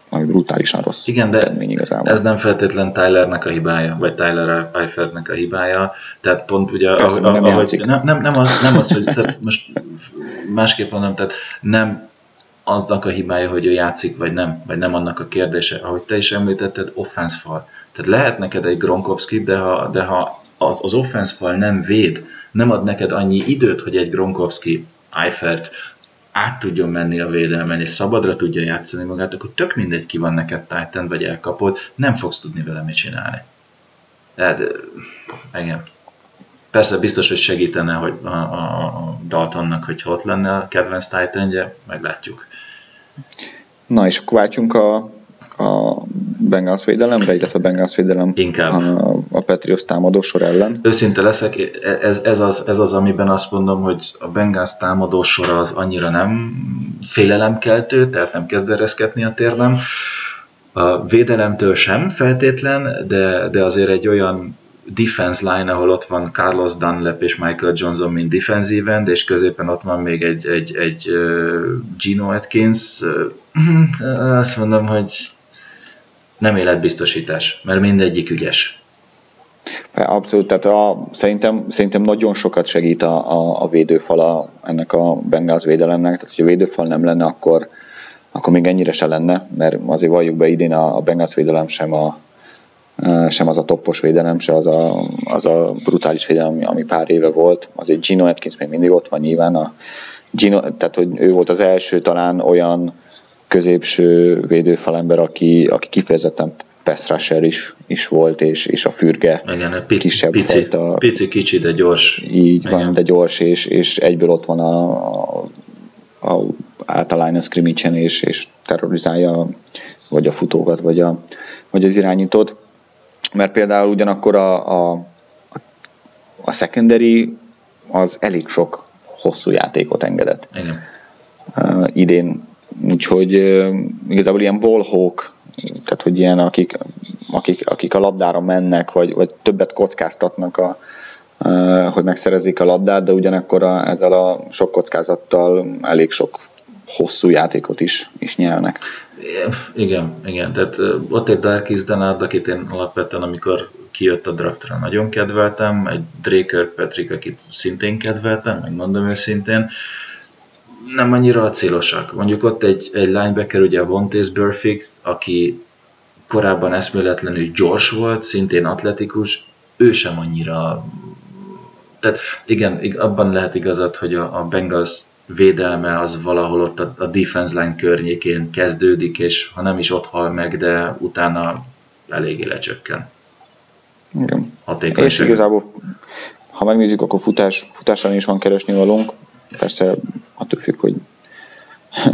ami brutálisan rossz Igen, de igazából. ez nem feltétlen Tylernek a hibája, vagy Tyler Eifertnek a hibája, tehát pont ugye, Persze, ahogy, nem, ahogy, nem, nem, nem, az, nem az, hogy tehát most másképp mondom, tehát nem annak a hibája, hogy ő játszik, vagy nem, vagy nem annak a kérdése. Ahogy te is említetted, offense fal. Tehát lehet neked egy Gronkowski, de ha, de ha az, az offense fal nem véd, nem ad neked annyi időt, hogy egy Gronkowski, Eifert át tudjon menni a védelmen, és szabadra tudja játszani magát, akkor tök mindegy ki van neked Titan, vagy elkapod, nem fogsz tudni vele mit csinálni. Tehát, igen. Persze biztos, hogy segítene hogy a, a, a Daltonnak, hogy ott lenne a kedvenc titan meglátjuk. Na és akkor váltsunk a, a Bengals védelemre, illetve a Bengals védelem Inkább. a, a Patriots támadósor ellen. Őszinte leszek, ez, ez, az, ez az, amiben azt mondom, hogy a Bengals támadósor az annyira nem félelemkeltő, tehát nem kezd ereszketni a térdem. A védelemtől sem feltétlen, de, de azért egy olyan defense line, ahol ott van Carlos Dunlap és Michael Johnson, mint defensive end, és középen ott van még egy, egy, egy uh, Gino Atkins. Uh, azt mondom, hogy nem életbiztosítás, mert mindegyik ügyes. Abszolút, tehát a, szerintem, szerintem nagyon sokat segít a, a, a védőfala ennek a Bengals védelemnek, tehát hogyha a védőfal nem lenne, akkor, akkor még ennyire se lenne, mert azért valljuk be idén a, a Bengals védelem sem a, sem az a toppos védelem, se az a, az a brutális védelem, ami pár éve volt. Azért Gino Atkins még mindig ott van nyilván. A Gino, tehát, hogy ő volt az első talán olyan középső védőfalember, aki, aki kifejezetten pass rusher is, is volt, és, és a fürge Igen, pici, kisebb pici, fajta. Pici, kicsi, de gyors. Így Igen. van, de gyors, és, és egyből ott van a, a, a általány a scrimmage és, és terrorizálja vagy a futókat, vagy, a, vagy az irányítót mert például ugyanakkor a, a, a secondary az elég sok hosszú játékot engedett. Igen. Uh, idén. Úgyhogy uh, igazából ilyen ballhawk, tehát hogy ilyen akik, akik, akik a labdára mennek, vagy, vagy többet kockáztatnak a, uh, hogy megszerezik a labdát, de ugyanakkor a, ezzel a sok kockázattal elég sok hosszú játékot is, is nyelnek. Igen, igen, tehát ott egy Darkis Denard, akit én alapvetően, amikor kijött a draftra, nagyon kedveltem, egy Drake Patrick, akit szintén kedveltem, megmondom őszintén, nem annyira a célosak. Mondjuk ott egy, egy linebacker, ugye a Vontaze Burfict, aki korábban eszméletlenül gyors volt, szintén atletikus, ő sem annyira... Tehát igen, abban lehet igazad, hogy a, a Bengals védelme az valahol ott a, a defense line környékén kezdődik, és ha nem is ott hal meg, de utána eléggé lecsökken. Igen. És igazából, ha megnézzük, akkor futás, futással is van keresni valónk. Persze attól függ, hogy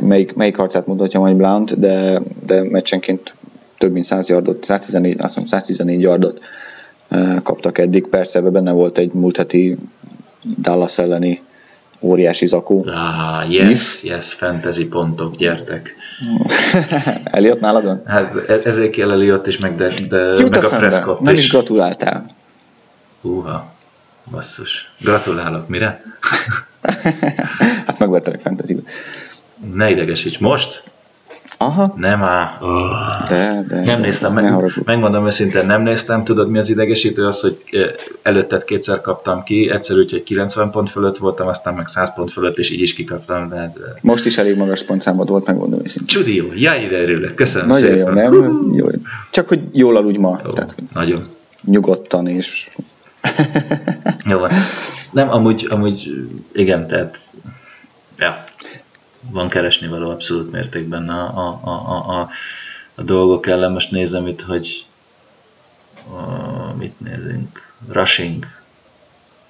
melyik, melyik harcát mutatja majd Blount, de, de meccsenként több mint 100 yardot, 114, azt mondom, 114 yardot eh, kaptak eddig. Persze ebben benne volt egy múlt heti Dallas elleni óriási zakó. Ah, yes, yes, fantasy pontok, gyertek. Eliott nálad van? Hát e- ezért kell Eliott is, meg, de, de Jut meg a Prescott Nem is gratuláltál. Húha, basszus. Gratulálok, mire? hát megvettelek fantasy -be. Ne idegesíts most. Aha. Nem á. Oh. De, de, nem de, néztem, meg, megmondom őszintén, nem néztem. Tudod mi az idegesítő? Az, hogy eh, előtted kétszer kaptam ki, egyszer úgy, hogy 90 pont fölött voltam, aztán meg 100 pont fölött, és így is kikaptam. De, de... Most is elég magas pontszámod volt, megmondom őszintén. Csudi jó, jaj ide örülök, köszönöm Nagyon szépen. jó, nem? Jó. Csak hogy jól aludj ma. Jó, tehát, nagyon. Nyugodtan és... jó Nem, amúgy, amúgy igen, tehát ja, van keresni való abszolút mértékben a, a, a, a, a, a dolgok ellen. Most nézem itt, hogy a, mit nézünk? Rushing.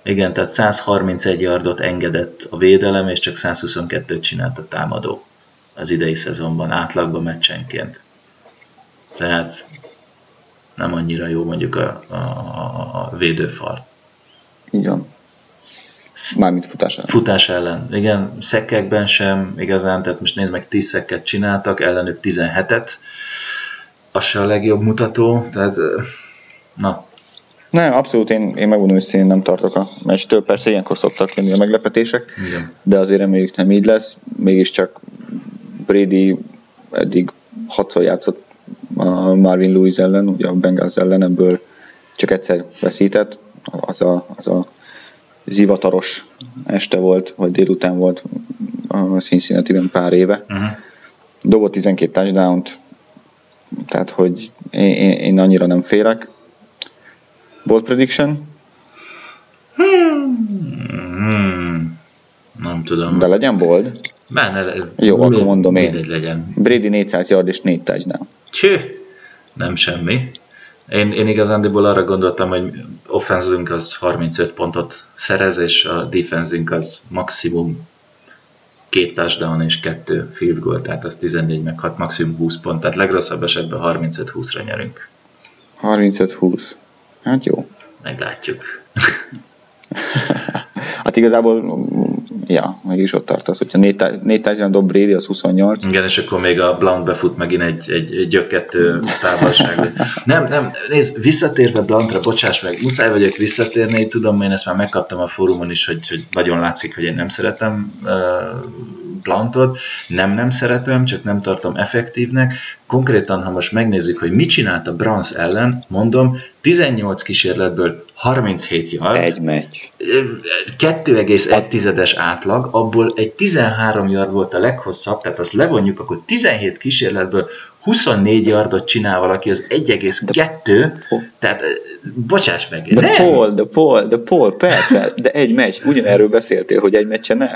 Igen, tehát 131 yardot engedett a védelem, és csak 122-t csinált a támadó. az idei szezonban átlagban meccsenként. Tehát nem annyira jó mondjuk a, a, a védőfal. Így van. Mármint futás ellen. Futás ellen. Igen, szekkekben sem igazán, tehát most nézd meg, 10 szekket csináltak, ellenük 17-et. Az se a legjobb mutató, tehát na. Nem, abszolút én, én megmondom, hogy én nem tartok a meccstől. Persze ilyenkor szoktak jönni a meglepetések, Igen. de azért reméljük nem így lesz. Mégiscsak Brady eddig hatszor játszott a Marvin Lewis ellen, ugye a Bengals ellen, ebből csak egyszer veszített. Az a, az a zivataros este volt, vagy délután volt a cincinnati pár éve. Uh-huh. Dobott 12 touchdown tehát hogy én, én, én annyira nem félek. Bold prediction? Hmm. Nem tudom. De legyen bold. Benne, Jó, mi- akkor mondom én. legyen. Brady 400 yard és 4 touchdown. Tjö, nem semmi. Én, én igazándiból arra gondoltam, hogy offenzünk az 35 pontot szerez, és a defenzünk az maximum két touchdown és kettő field goal, tehát az 14 meg 6, maximum 20 pont, tehát legrosszabb esetben 35-20-ra nyerünk. 35-20. Hát jó. Meglátjuk. Hát igazából, ja, meg is ott tartasz, hogyha 4 touchdown dob Brady, az 28. Igen, és akkor még a Blount befut megint egy, egy, egy gyökettő távolság. Nem, nem, nézd, visszatérve Blount-ra, bocsáss meg, muszáj vagyok visszatérni, tudom, én ezt már megkaptam a fórumon is, hogy, hogy nagyon látszik, hogy én nem szeretem uh, Blount-ot, nem, nem szeretem, csak nem tartom effektívnek. Konkrétan, ha most megnézzük, hogy mit csinált a Browns ellen, mondom, 18 kísérletből 37 yard, Egy meccs. 2,1-es átlag, abból egy 13 yard volt a leghosszabb, tehát azt levonjuk, akkor 17 kísérletből 24 yardot csinál valaki, az 1,2, tehát eh, bocsáss meg, De nem, Paul, de Paul, de Paul, persze, de egy meccs, ugyanerről beszéltél, hogy egy meccsen ne,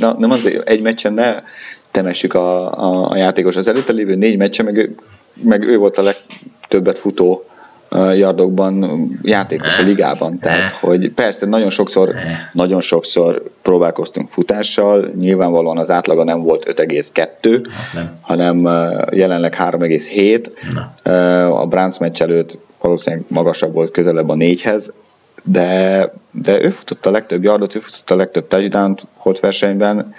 na, nem azért, egy meccsen ne temessük a, a, a játékos. Az előtte lévő négy meccsen, meg ő, meg ő volt a legtöbbet futó yardokban játékos a ligában. Tehát, hogy persze nagyon sokszor, nagyon sokszor próbálkoztunk futással, nyilvánvalóan az átlaga nem volt 5,2, nem. hanem jelenleg 3,7. Na. Uh, A Browns meccs előtt valószínűleg magasabb volt, közelebb a négyhez, de, de ő futott a legtöbb yardot, ő futott a legtöbb touchdown holt versenyben.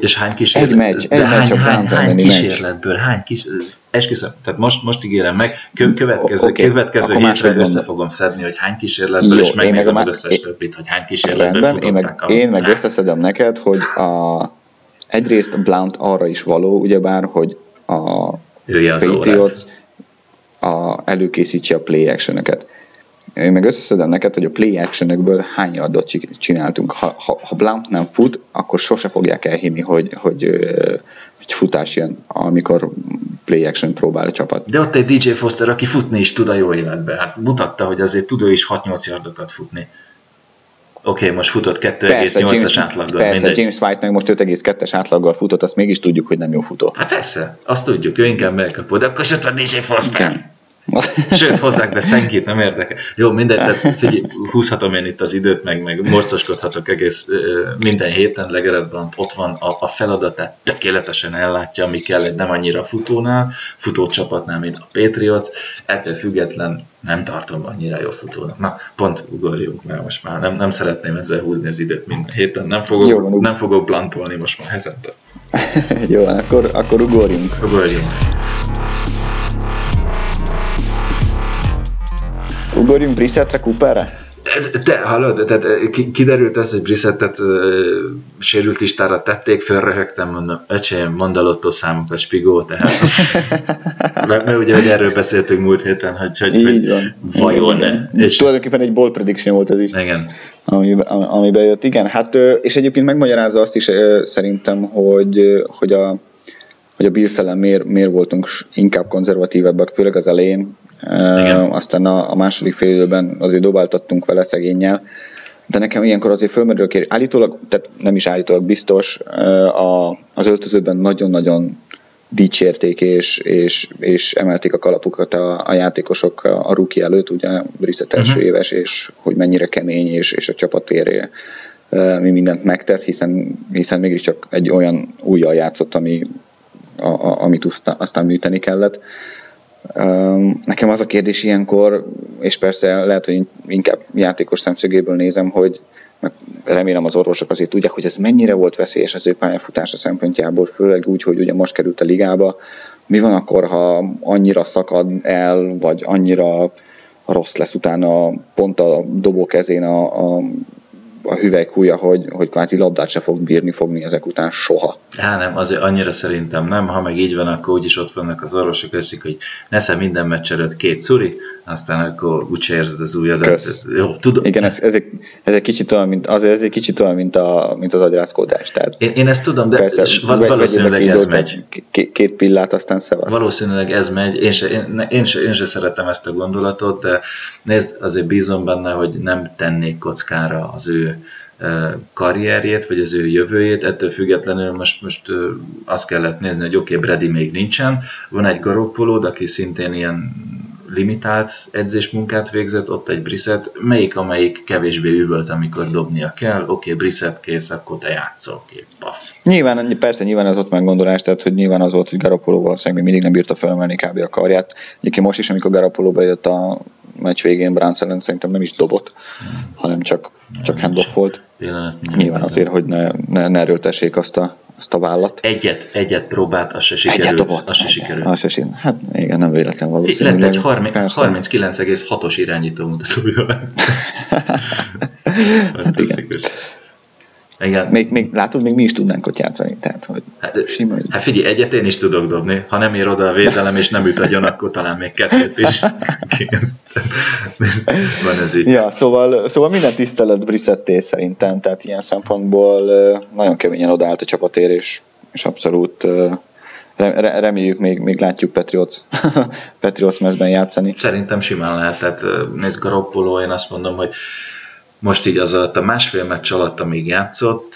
És hány kísérlet? Egy meccs, egy hány, meccs a hány, hány meccs. kísérletből, hány kis... Esküszöm, tehát most, most ígérem meg, kö, következő, O- oké, következő hétre össze mondom. fogom szedni, hogy hány kísérletből, Jó, és én meg a megnézem az összes én- többit, hogy hány kísérletből Rendben, én meg, a... én meg összeszedem neked, hogy a, egyrészt Blount arra is való, ugyebár, hogy a. Patriots a, előkészítse a play actionöket. Én meg összeszedem neked, hogy a play actionökből hány yardot csi- csináltunk. Ha, ha, ha Blount nem fut, akkor sose fogják elhinni, hogy, hogy, hogy futás jön, amikor play action próbál a csapat. De ott egy DJ Foster, aki futni is tud a jó életbe. Hát mutatta, hogy azért tud ő is 6-8 yardokat futni. Oké, okay, most futott Persze, 2,8-as James, átlaggal, persze mindegy. James White meg most 5,2-es átlaggal futott, azt mégis tudjuk, hogy nem jó futó. Hát persze, azt tudjuk, ő inkább megkapod, de akkor is ott van DJ Foster. Igen. Sőt, hozzák be senkit, nem érdekel. Jó, mindegy, tehát figyelj, húzhatom én itt az időt, meg, meg morcoskodhatok egész minden héten, Brandt ott van, a, a feladatát tökéletesen ellátja, ami kell egy nem annyira futónál, futócsapatnál, mint a Patriots, ettől független nem tartom annyira jó futónak. Na, pont ugorjunk már most már, nem, nem szeretném ezzel húzni az időt minden héten, nem fogok, Jó nem fogok blantolni most már hetente. Jó, akkor, akkor ugorjunk. Ugorjunk. Ugorjunk Brissettre, Cooperre? Te, hallod, tehát ki- kiderült az, hogy Brissettet uh, sérült listára tették, fölröhögtem, mondom, öcsém, mondalottó számokat spigó, tehát mert, mert ugye hogy erről beszéltünk múlt héten, hogy, hogy, Így hogy van. vajon Igen, ne. És, Tulajdonképpen egy bold prediction volt ez is, igen, ami, ami bejött. Igen, hát és egyébként megmagyarázza azt is szerintem, hogy, hogy a hogy a Bills ellen miért, miért voltunk inkább konzervatívebbek, főleg az elején. Igen. Uh, aztán a, a második fél időben azért dobáltattunk vele szegényel. De nekem ilyenkor azért fölmerül a kérdés, állítólag, tehát nem is állítólag biztos, uh, a, az öltözőben nagyon-nagyon dicsérték és, és, és emelték a kalapukat a, a játékosok a, a rookie előtt, ugye Brissett első Mhm. éves, és hogy mennyire kemény, és, és a csapatérje mi mindent megtesz, hiszen, hiszen mégiscsak egy olyan újjal játszott, ami a, a, amit aztán, aztán műteni kellett. Nekem az a kérdés ilyenkor, és persze lehet, hogy inkább játékos szemszögéből nézem, hogy remélem az orvosok azért tudják, hogy ez mennyire volt veszélyes az ő pályafutása szempontjából, főleg úgy, hogy ugye most került a ligába. Mi van akkor, ha annyira szakad el, vagy annyira rossz lesz utána pont a dobó kezén a, a a hüvelykúja, hogy, hogy kvázi labdát se fog bírni fogni ezek után soha. Á, nem, azért annyira szerintem nem. Ha meg így van, akkor úgyis ott vannak az orvosok, eszik, hogy nesze minden meccs előtt két szuri, aztán akkor úgy érzed az ujjadat. Ez, jó, tudom. Igen, ez, ez, egy, ez, egy kicsit olyan, mint, az, ez egy kicsit olyan, mint, a, mint az agyrázkódás. Tehát én, én, ezt tudom, de persze, val- valószínűleg ez megy. Két, két pillát, aztán szevasz. Valószínűleg ez megy. Én se, én, én, se, én se szeretem ezt a gondolatot, de nézd, azért bízom benne, hogy nem tennék kockára az ő karrierjét, vagy az ő jövőjét, ettől függetlenül most, most azt kellett nézni, hogy oké, okay, Brady még nincsen, van egy Garoppolód, aki szintén ilyen limitált edzésmunkát végzett, ott egy Brissett, melyik amelyik kevésbé üvölt, amikor dobnia kell, oké, okay, Brissett kész, akkor te játszol, okay, paf. Nyilván, persze nyilván az ott meggondolás, tehát hogy nyilván az volt, hogy Garoppolo valószínűleg még mindig nem bírta felemelni kb. a karját. Egyébként most is, amikor Garoppolo bejött a meccs végén Bránc ellen szerintem nem is dobott, hanem csak, csak handoff volt. Nyilván azért, hogy ne, ne, ne erőltessék azt a, azt a vállat. Egyet, egyet próbált, az se sikerült. Egyet dobott. Az se sikerült. Az se sikerült. Hát igen, nem véletlen valószínűleg. Lett egy 39,6-os irányító mutatója. hát igen. Igen. Még, még, látod, még mi is tudnánk ott játszani. Tehát, hogy hát, sima, hát figyelj, egyet én is tudok dobni. Ha nem ér oda a védelem, és nem üt agyon, akkor talán még kettőt is. Van ez így. Ja, szóval, szóval minden tisztelet Brissetté szerintem, tehát ilyen szempontból nagyon keményen odaállt a csapatér, és, és abszolút reméljük még, még látjuk Patriots, Patriots mezben játszani. Szerintem simán lehet, tehát nézd Garoppolo, én azt mondom, hogy most így az alatt a másfél meccs alatt, amíg játszott,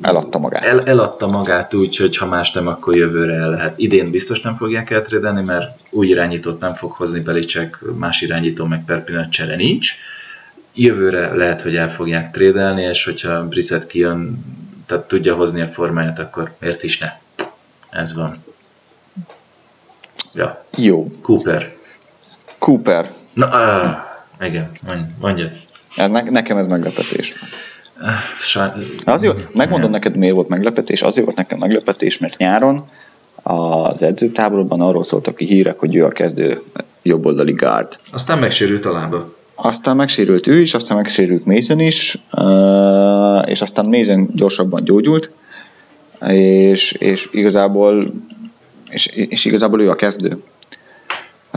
eladta magát. El, eladta magát úgy, hogy ha más nem, akkor jövőre el lehet. Idén biztos nem fogják eltrédelni, mert új irányítót nem fog hozni Belicek, más irányító meg per pillanat csere nincs. Jövőre lehet, hogy el fogják trédelni, és hogyha Brissett kijön, tehát tudja hozni a formáját, akkor miért is ne? Ez van. Ja. Jó. Cooper. Cooper. Na, uh, igen, mondjad. Hát ne, nekem ez meglepetés. Az jó, megmondom neked, miért volt meglepetés. Azért volt nekem meglepetés, mert nyáron az edzőtáborban arról szóltak ki hírek, hogy ő a kezdő jobboldali gárd. Aztán megsérült a lába. Aztán megsérült ő is, aztán megsérült Mason is, és aztán Mason gyorsabban gyógyult, és, és igazából és, és igazából ő a kezdő.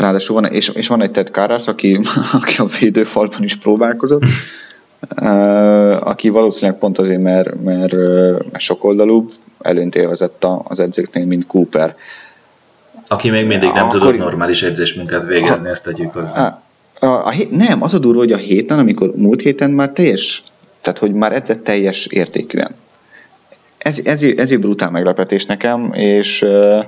Ráadásul van, és, és van egy Ted Karras, aki, aki a védőfalban is próbálkozott, uh, aki valószínűleg pont azért, mert, mert, mert sokoldalúbb előnyt élvezett az edzőknél, mint Cooper. Aki még mindig nem Akkor, tudott normális edzésmunkát végezni, a, ezt tegyük hozzá. A, a, a, nem, az a durva, hogy a héten, amikor múlt héten már teljes, tehát hogy már edzett teljes értékűen. Ez, ez, ez egy brutál meglepetés nekem, és uh,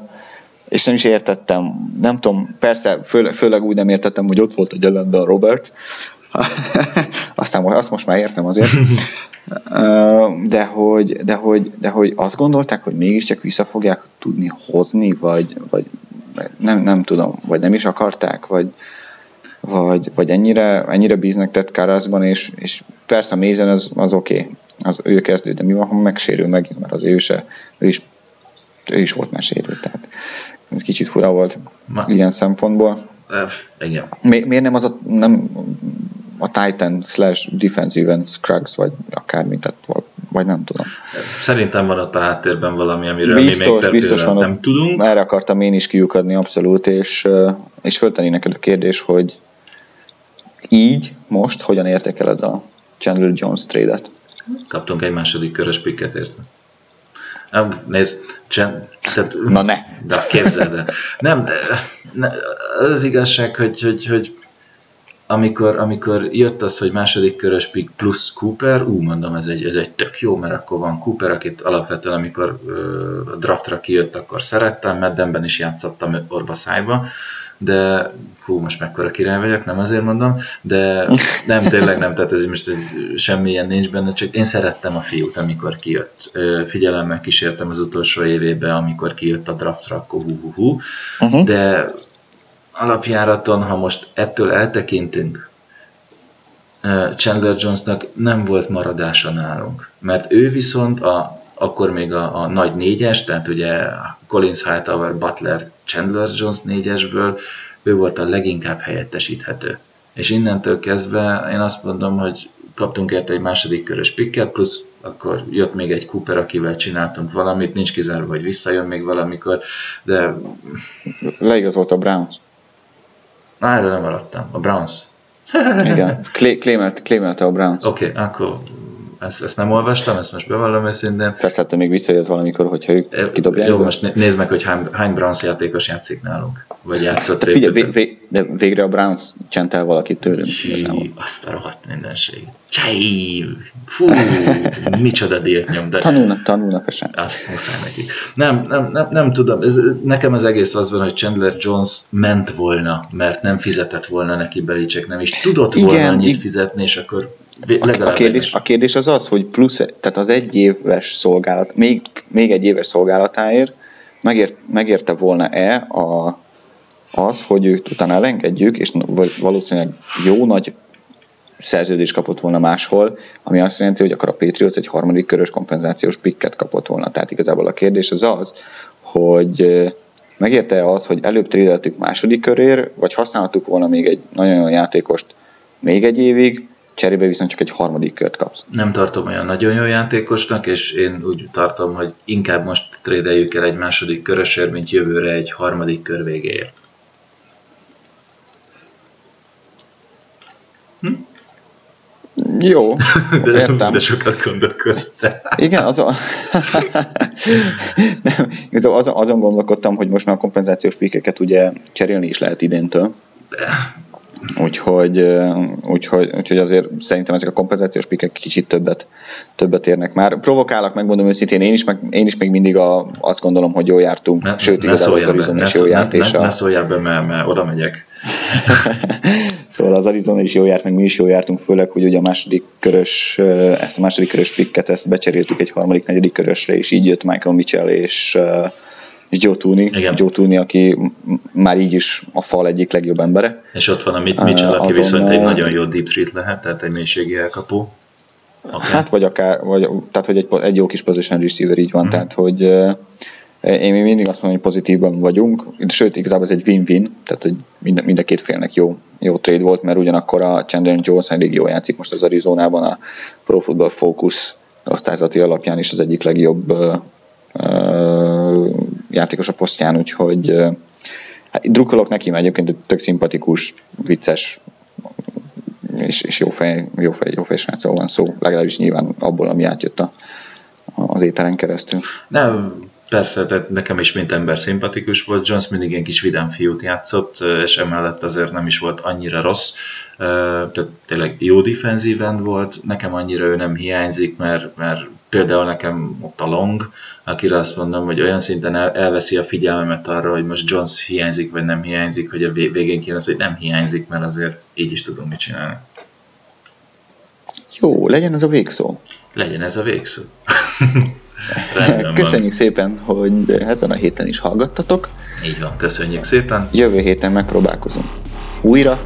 és nem is értettem, nem tudom, persze, főleg, főleg úgy nem értettem, hogy ott volt a Gyelenda Robert, aztán azt most már értem azért, de hogy, de, hogy, de hogy azt gondolták, hogy mégiscsak vissza fogják tudni hozni, vagy, vagy nem, nem tudom, vagy nem is akarták, vagy, vagy, vagy ennyire, ennyire bíznak tett Karaszban, és, és persze a Mézen az, az oké, okay, az ő kezdő, de mi van, ha megsérül megint, mert az ő, se, ő is ő is volt már sérült, tehát ez kicsit fura volt Ma. ilyen szempontból. igen. Mi, miért nem az a, nem a Titan slash defensive Scruggs, vagy akármi, tehát vagy nem tudom. Szerintem van ott a háttérben valami, amiről biztos, mi még biztos van nem tudunk. Erre akartam én is kiukadni abszolút, és, és föltenni neked a kérdés, hogy így, most, hogyan értékeled a Chandler Jones trade-et? Kaptunk egy második körös pikket érte. Nem, nézd, Csend, tehát, Na ne! De képzeld el. Nem, de, ne, az igazság, hogy, hogy, hogy amikor, amikor jött az, hogy második körös pick plusz Cooper, ú, mondom, ez egy, ez egy tök jó, mert akkor van Cooper, akit alapvetően, amikor uh, a draftra kijött, akkor szerettem, Meddenben is játszottam orva szájba, de hú, most mekkora király vagyok, nem azért mondom, de nem, tényleg nem, tehát ez most egy, semmilyen nincs benne, csak én szerettem a fiút, amikor kijött. Figyelemmel kísértem az utolsó évébe, amikor kijött a draftra, akkor hú, hú, hú. Uh-huh. de alapjáraton, ha most ettől eltekintünk, Chandler Jonesnak nem volt maradása nálunk, mert ő viszont a, akkor még a, a nagy négyes, tehát ugye Collins, Hightower, Butler, Chandler Jones négyesből ő volt a leginkább helyettesíthető. És innentől kezdve én azt mondom, hogy kaptunk érte egy második körös picket, plusz akkor jött még egy Cooper, akivel csináltunk valamit, nincs kizárva, hogy visszajön még valamikor, de... Leigazolt a Browns. Na, erről nem maradtam. A Browns. Igen, klémelte a Browns. Oké, okay, akkor ezt, ezt nem olvastam, ezt most bevallom őszintén. Persze, hát még visszajött valamikor, hogyha ők kidobják. Jó, most nézd meg, hogy hány, hány Browns játékos játszik nálunk. Vagy játszott de figyelj, vé, vé, de végre a Browns csentel valakit tőlünk. Hí, azt a rohadt mindenség. Csej! Fú, micsoda díjat nyom. De... Tanulnak, tanulnak a srác. Azt muszáj neki. Nem, nem, nem, nem tudom, ez, nekem az egész az van, hogy Chandler Jones ment volna, mert nem fizetett volna neki Belicek, nem is tudott volna Igen, annyit fizetni, és akkor a, a, kérdés, a kérdés az az, hogy plusz, tehát az egy éves szolgálat, még, még egy éves szolgálatáért megért, megérte volna-e a, az, hogy őt utána elengedjük, és valószínűleg jó nagy szerződés kapott volna máshol, ami azt jelenti, hogy akkor a Patriots egy harmadik körös kompenzációs pikket kapott volna. Tehát igazából a kérdés az az, hogy megérte az, hogy előbb trédeltük második körér, vagy használhattuk volna még egy nagyon jó játékost még egy évig, cserébe viszont csak egy harmadik kört kapsz. Nem tartom olyan nagyon jó játékosnak, és én úgy tartom, hogy inkább most trédeljük el egy második körösért, mint jövőre egy harmadik kör végéért. Hm? Jó, de, értem. De sokat gondolkoztál. Igen, azon, nem, azon, azon gondolkodtam, hogy most már a kompenzációs pikeket ugye cserélni is lehet idéntől. De Úgyhogy, úgyhogy, úgyhogy azért szerintem ezek a kompenzációs pikek kicsit többet, többet érnek már. Provokálok, megmondom őszintén, én is, meg, én is még mindig a, azt gondolom, hogy jól jártunk, ne, sőt ne igazából az Arizona is jól járt. Ne, ne, a... ne szóljál be, mert, mert oda megyek. szóval az Arizona is jól járt, meg mi is jól jártunk, főleg, hogy ugye a második körös, ezt a második körös pikket, ezt becseréltük egy harmadik, negyedik körösre, és így jött Michael Mitchell és és Joe Tooney, Igen. Joe Tooney, aki már így is a fal egyik legjobb embere. És ott van a Mitchell, aki Azon, viszont egy nagyon jó deep treat lehet, tehát egy mélységi elkapó. Okay. Hát vagy akár, vagy, tehát hogy egy, egy jó kis position receiver így van, mm-hmm. tehát hogy én még mindig azt mondom, hogy pozitívban vagyunk, sőt, igazából ez egy win-win, tehát hogy mind, mind a két félnek jó, jó trade volt, mert ugyanakkor a Chandler Jones elég jó játszik most az Arizonában, a Pro Football Focus osztályzati alapján is az egyik legjobb játékos a posztján, úgyhogy hát, drukkolok neki, mert egyébként tök szimpatikus, vicces, és, és jó fej, jó fej, jó fej srácról van szó, legalábbis nyilván abból, ami átjött a, az éteren keresztül. Nem, persze, tehát nekem is mint ember szimpatikus volt, Jones mindig ilyen kis vidám fiút játszott, és emellett azért nem is volt annyira rossz, tehát tényleg jó defensív end volt, nekem annyira ő nem hiányzik, mert, mert például nekem ott a Long, akire azt mondom, hogy olyan szinten el, elveszi a figyelmemet arra, hogy most Jones hiányzik, vagy nem hiányzik, hogy a végén kijön az, hogy nem hiányzik, mert azért így is tudom mit csinálni. Jó, legyen ez a végszó. Legyen ez a végszó. köszönjük van. szépen, hogy ezen a héten is hallgattatok. Így van, köszönjük szépen. Jövő héten megpróbálkozunk újra.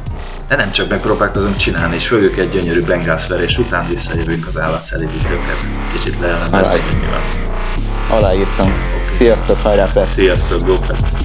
De nem csak megpróbálkozunk csinálni, és fogjuk egy gyönyörű Bengals verés után visszajövünk az állatszerítőket. Kicsit leelemezni, hogy mi van. Aláírtam. Sziasztok, hajrá Pepsi! Sziasztok, go Pepsi!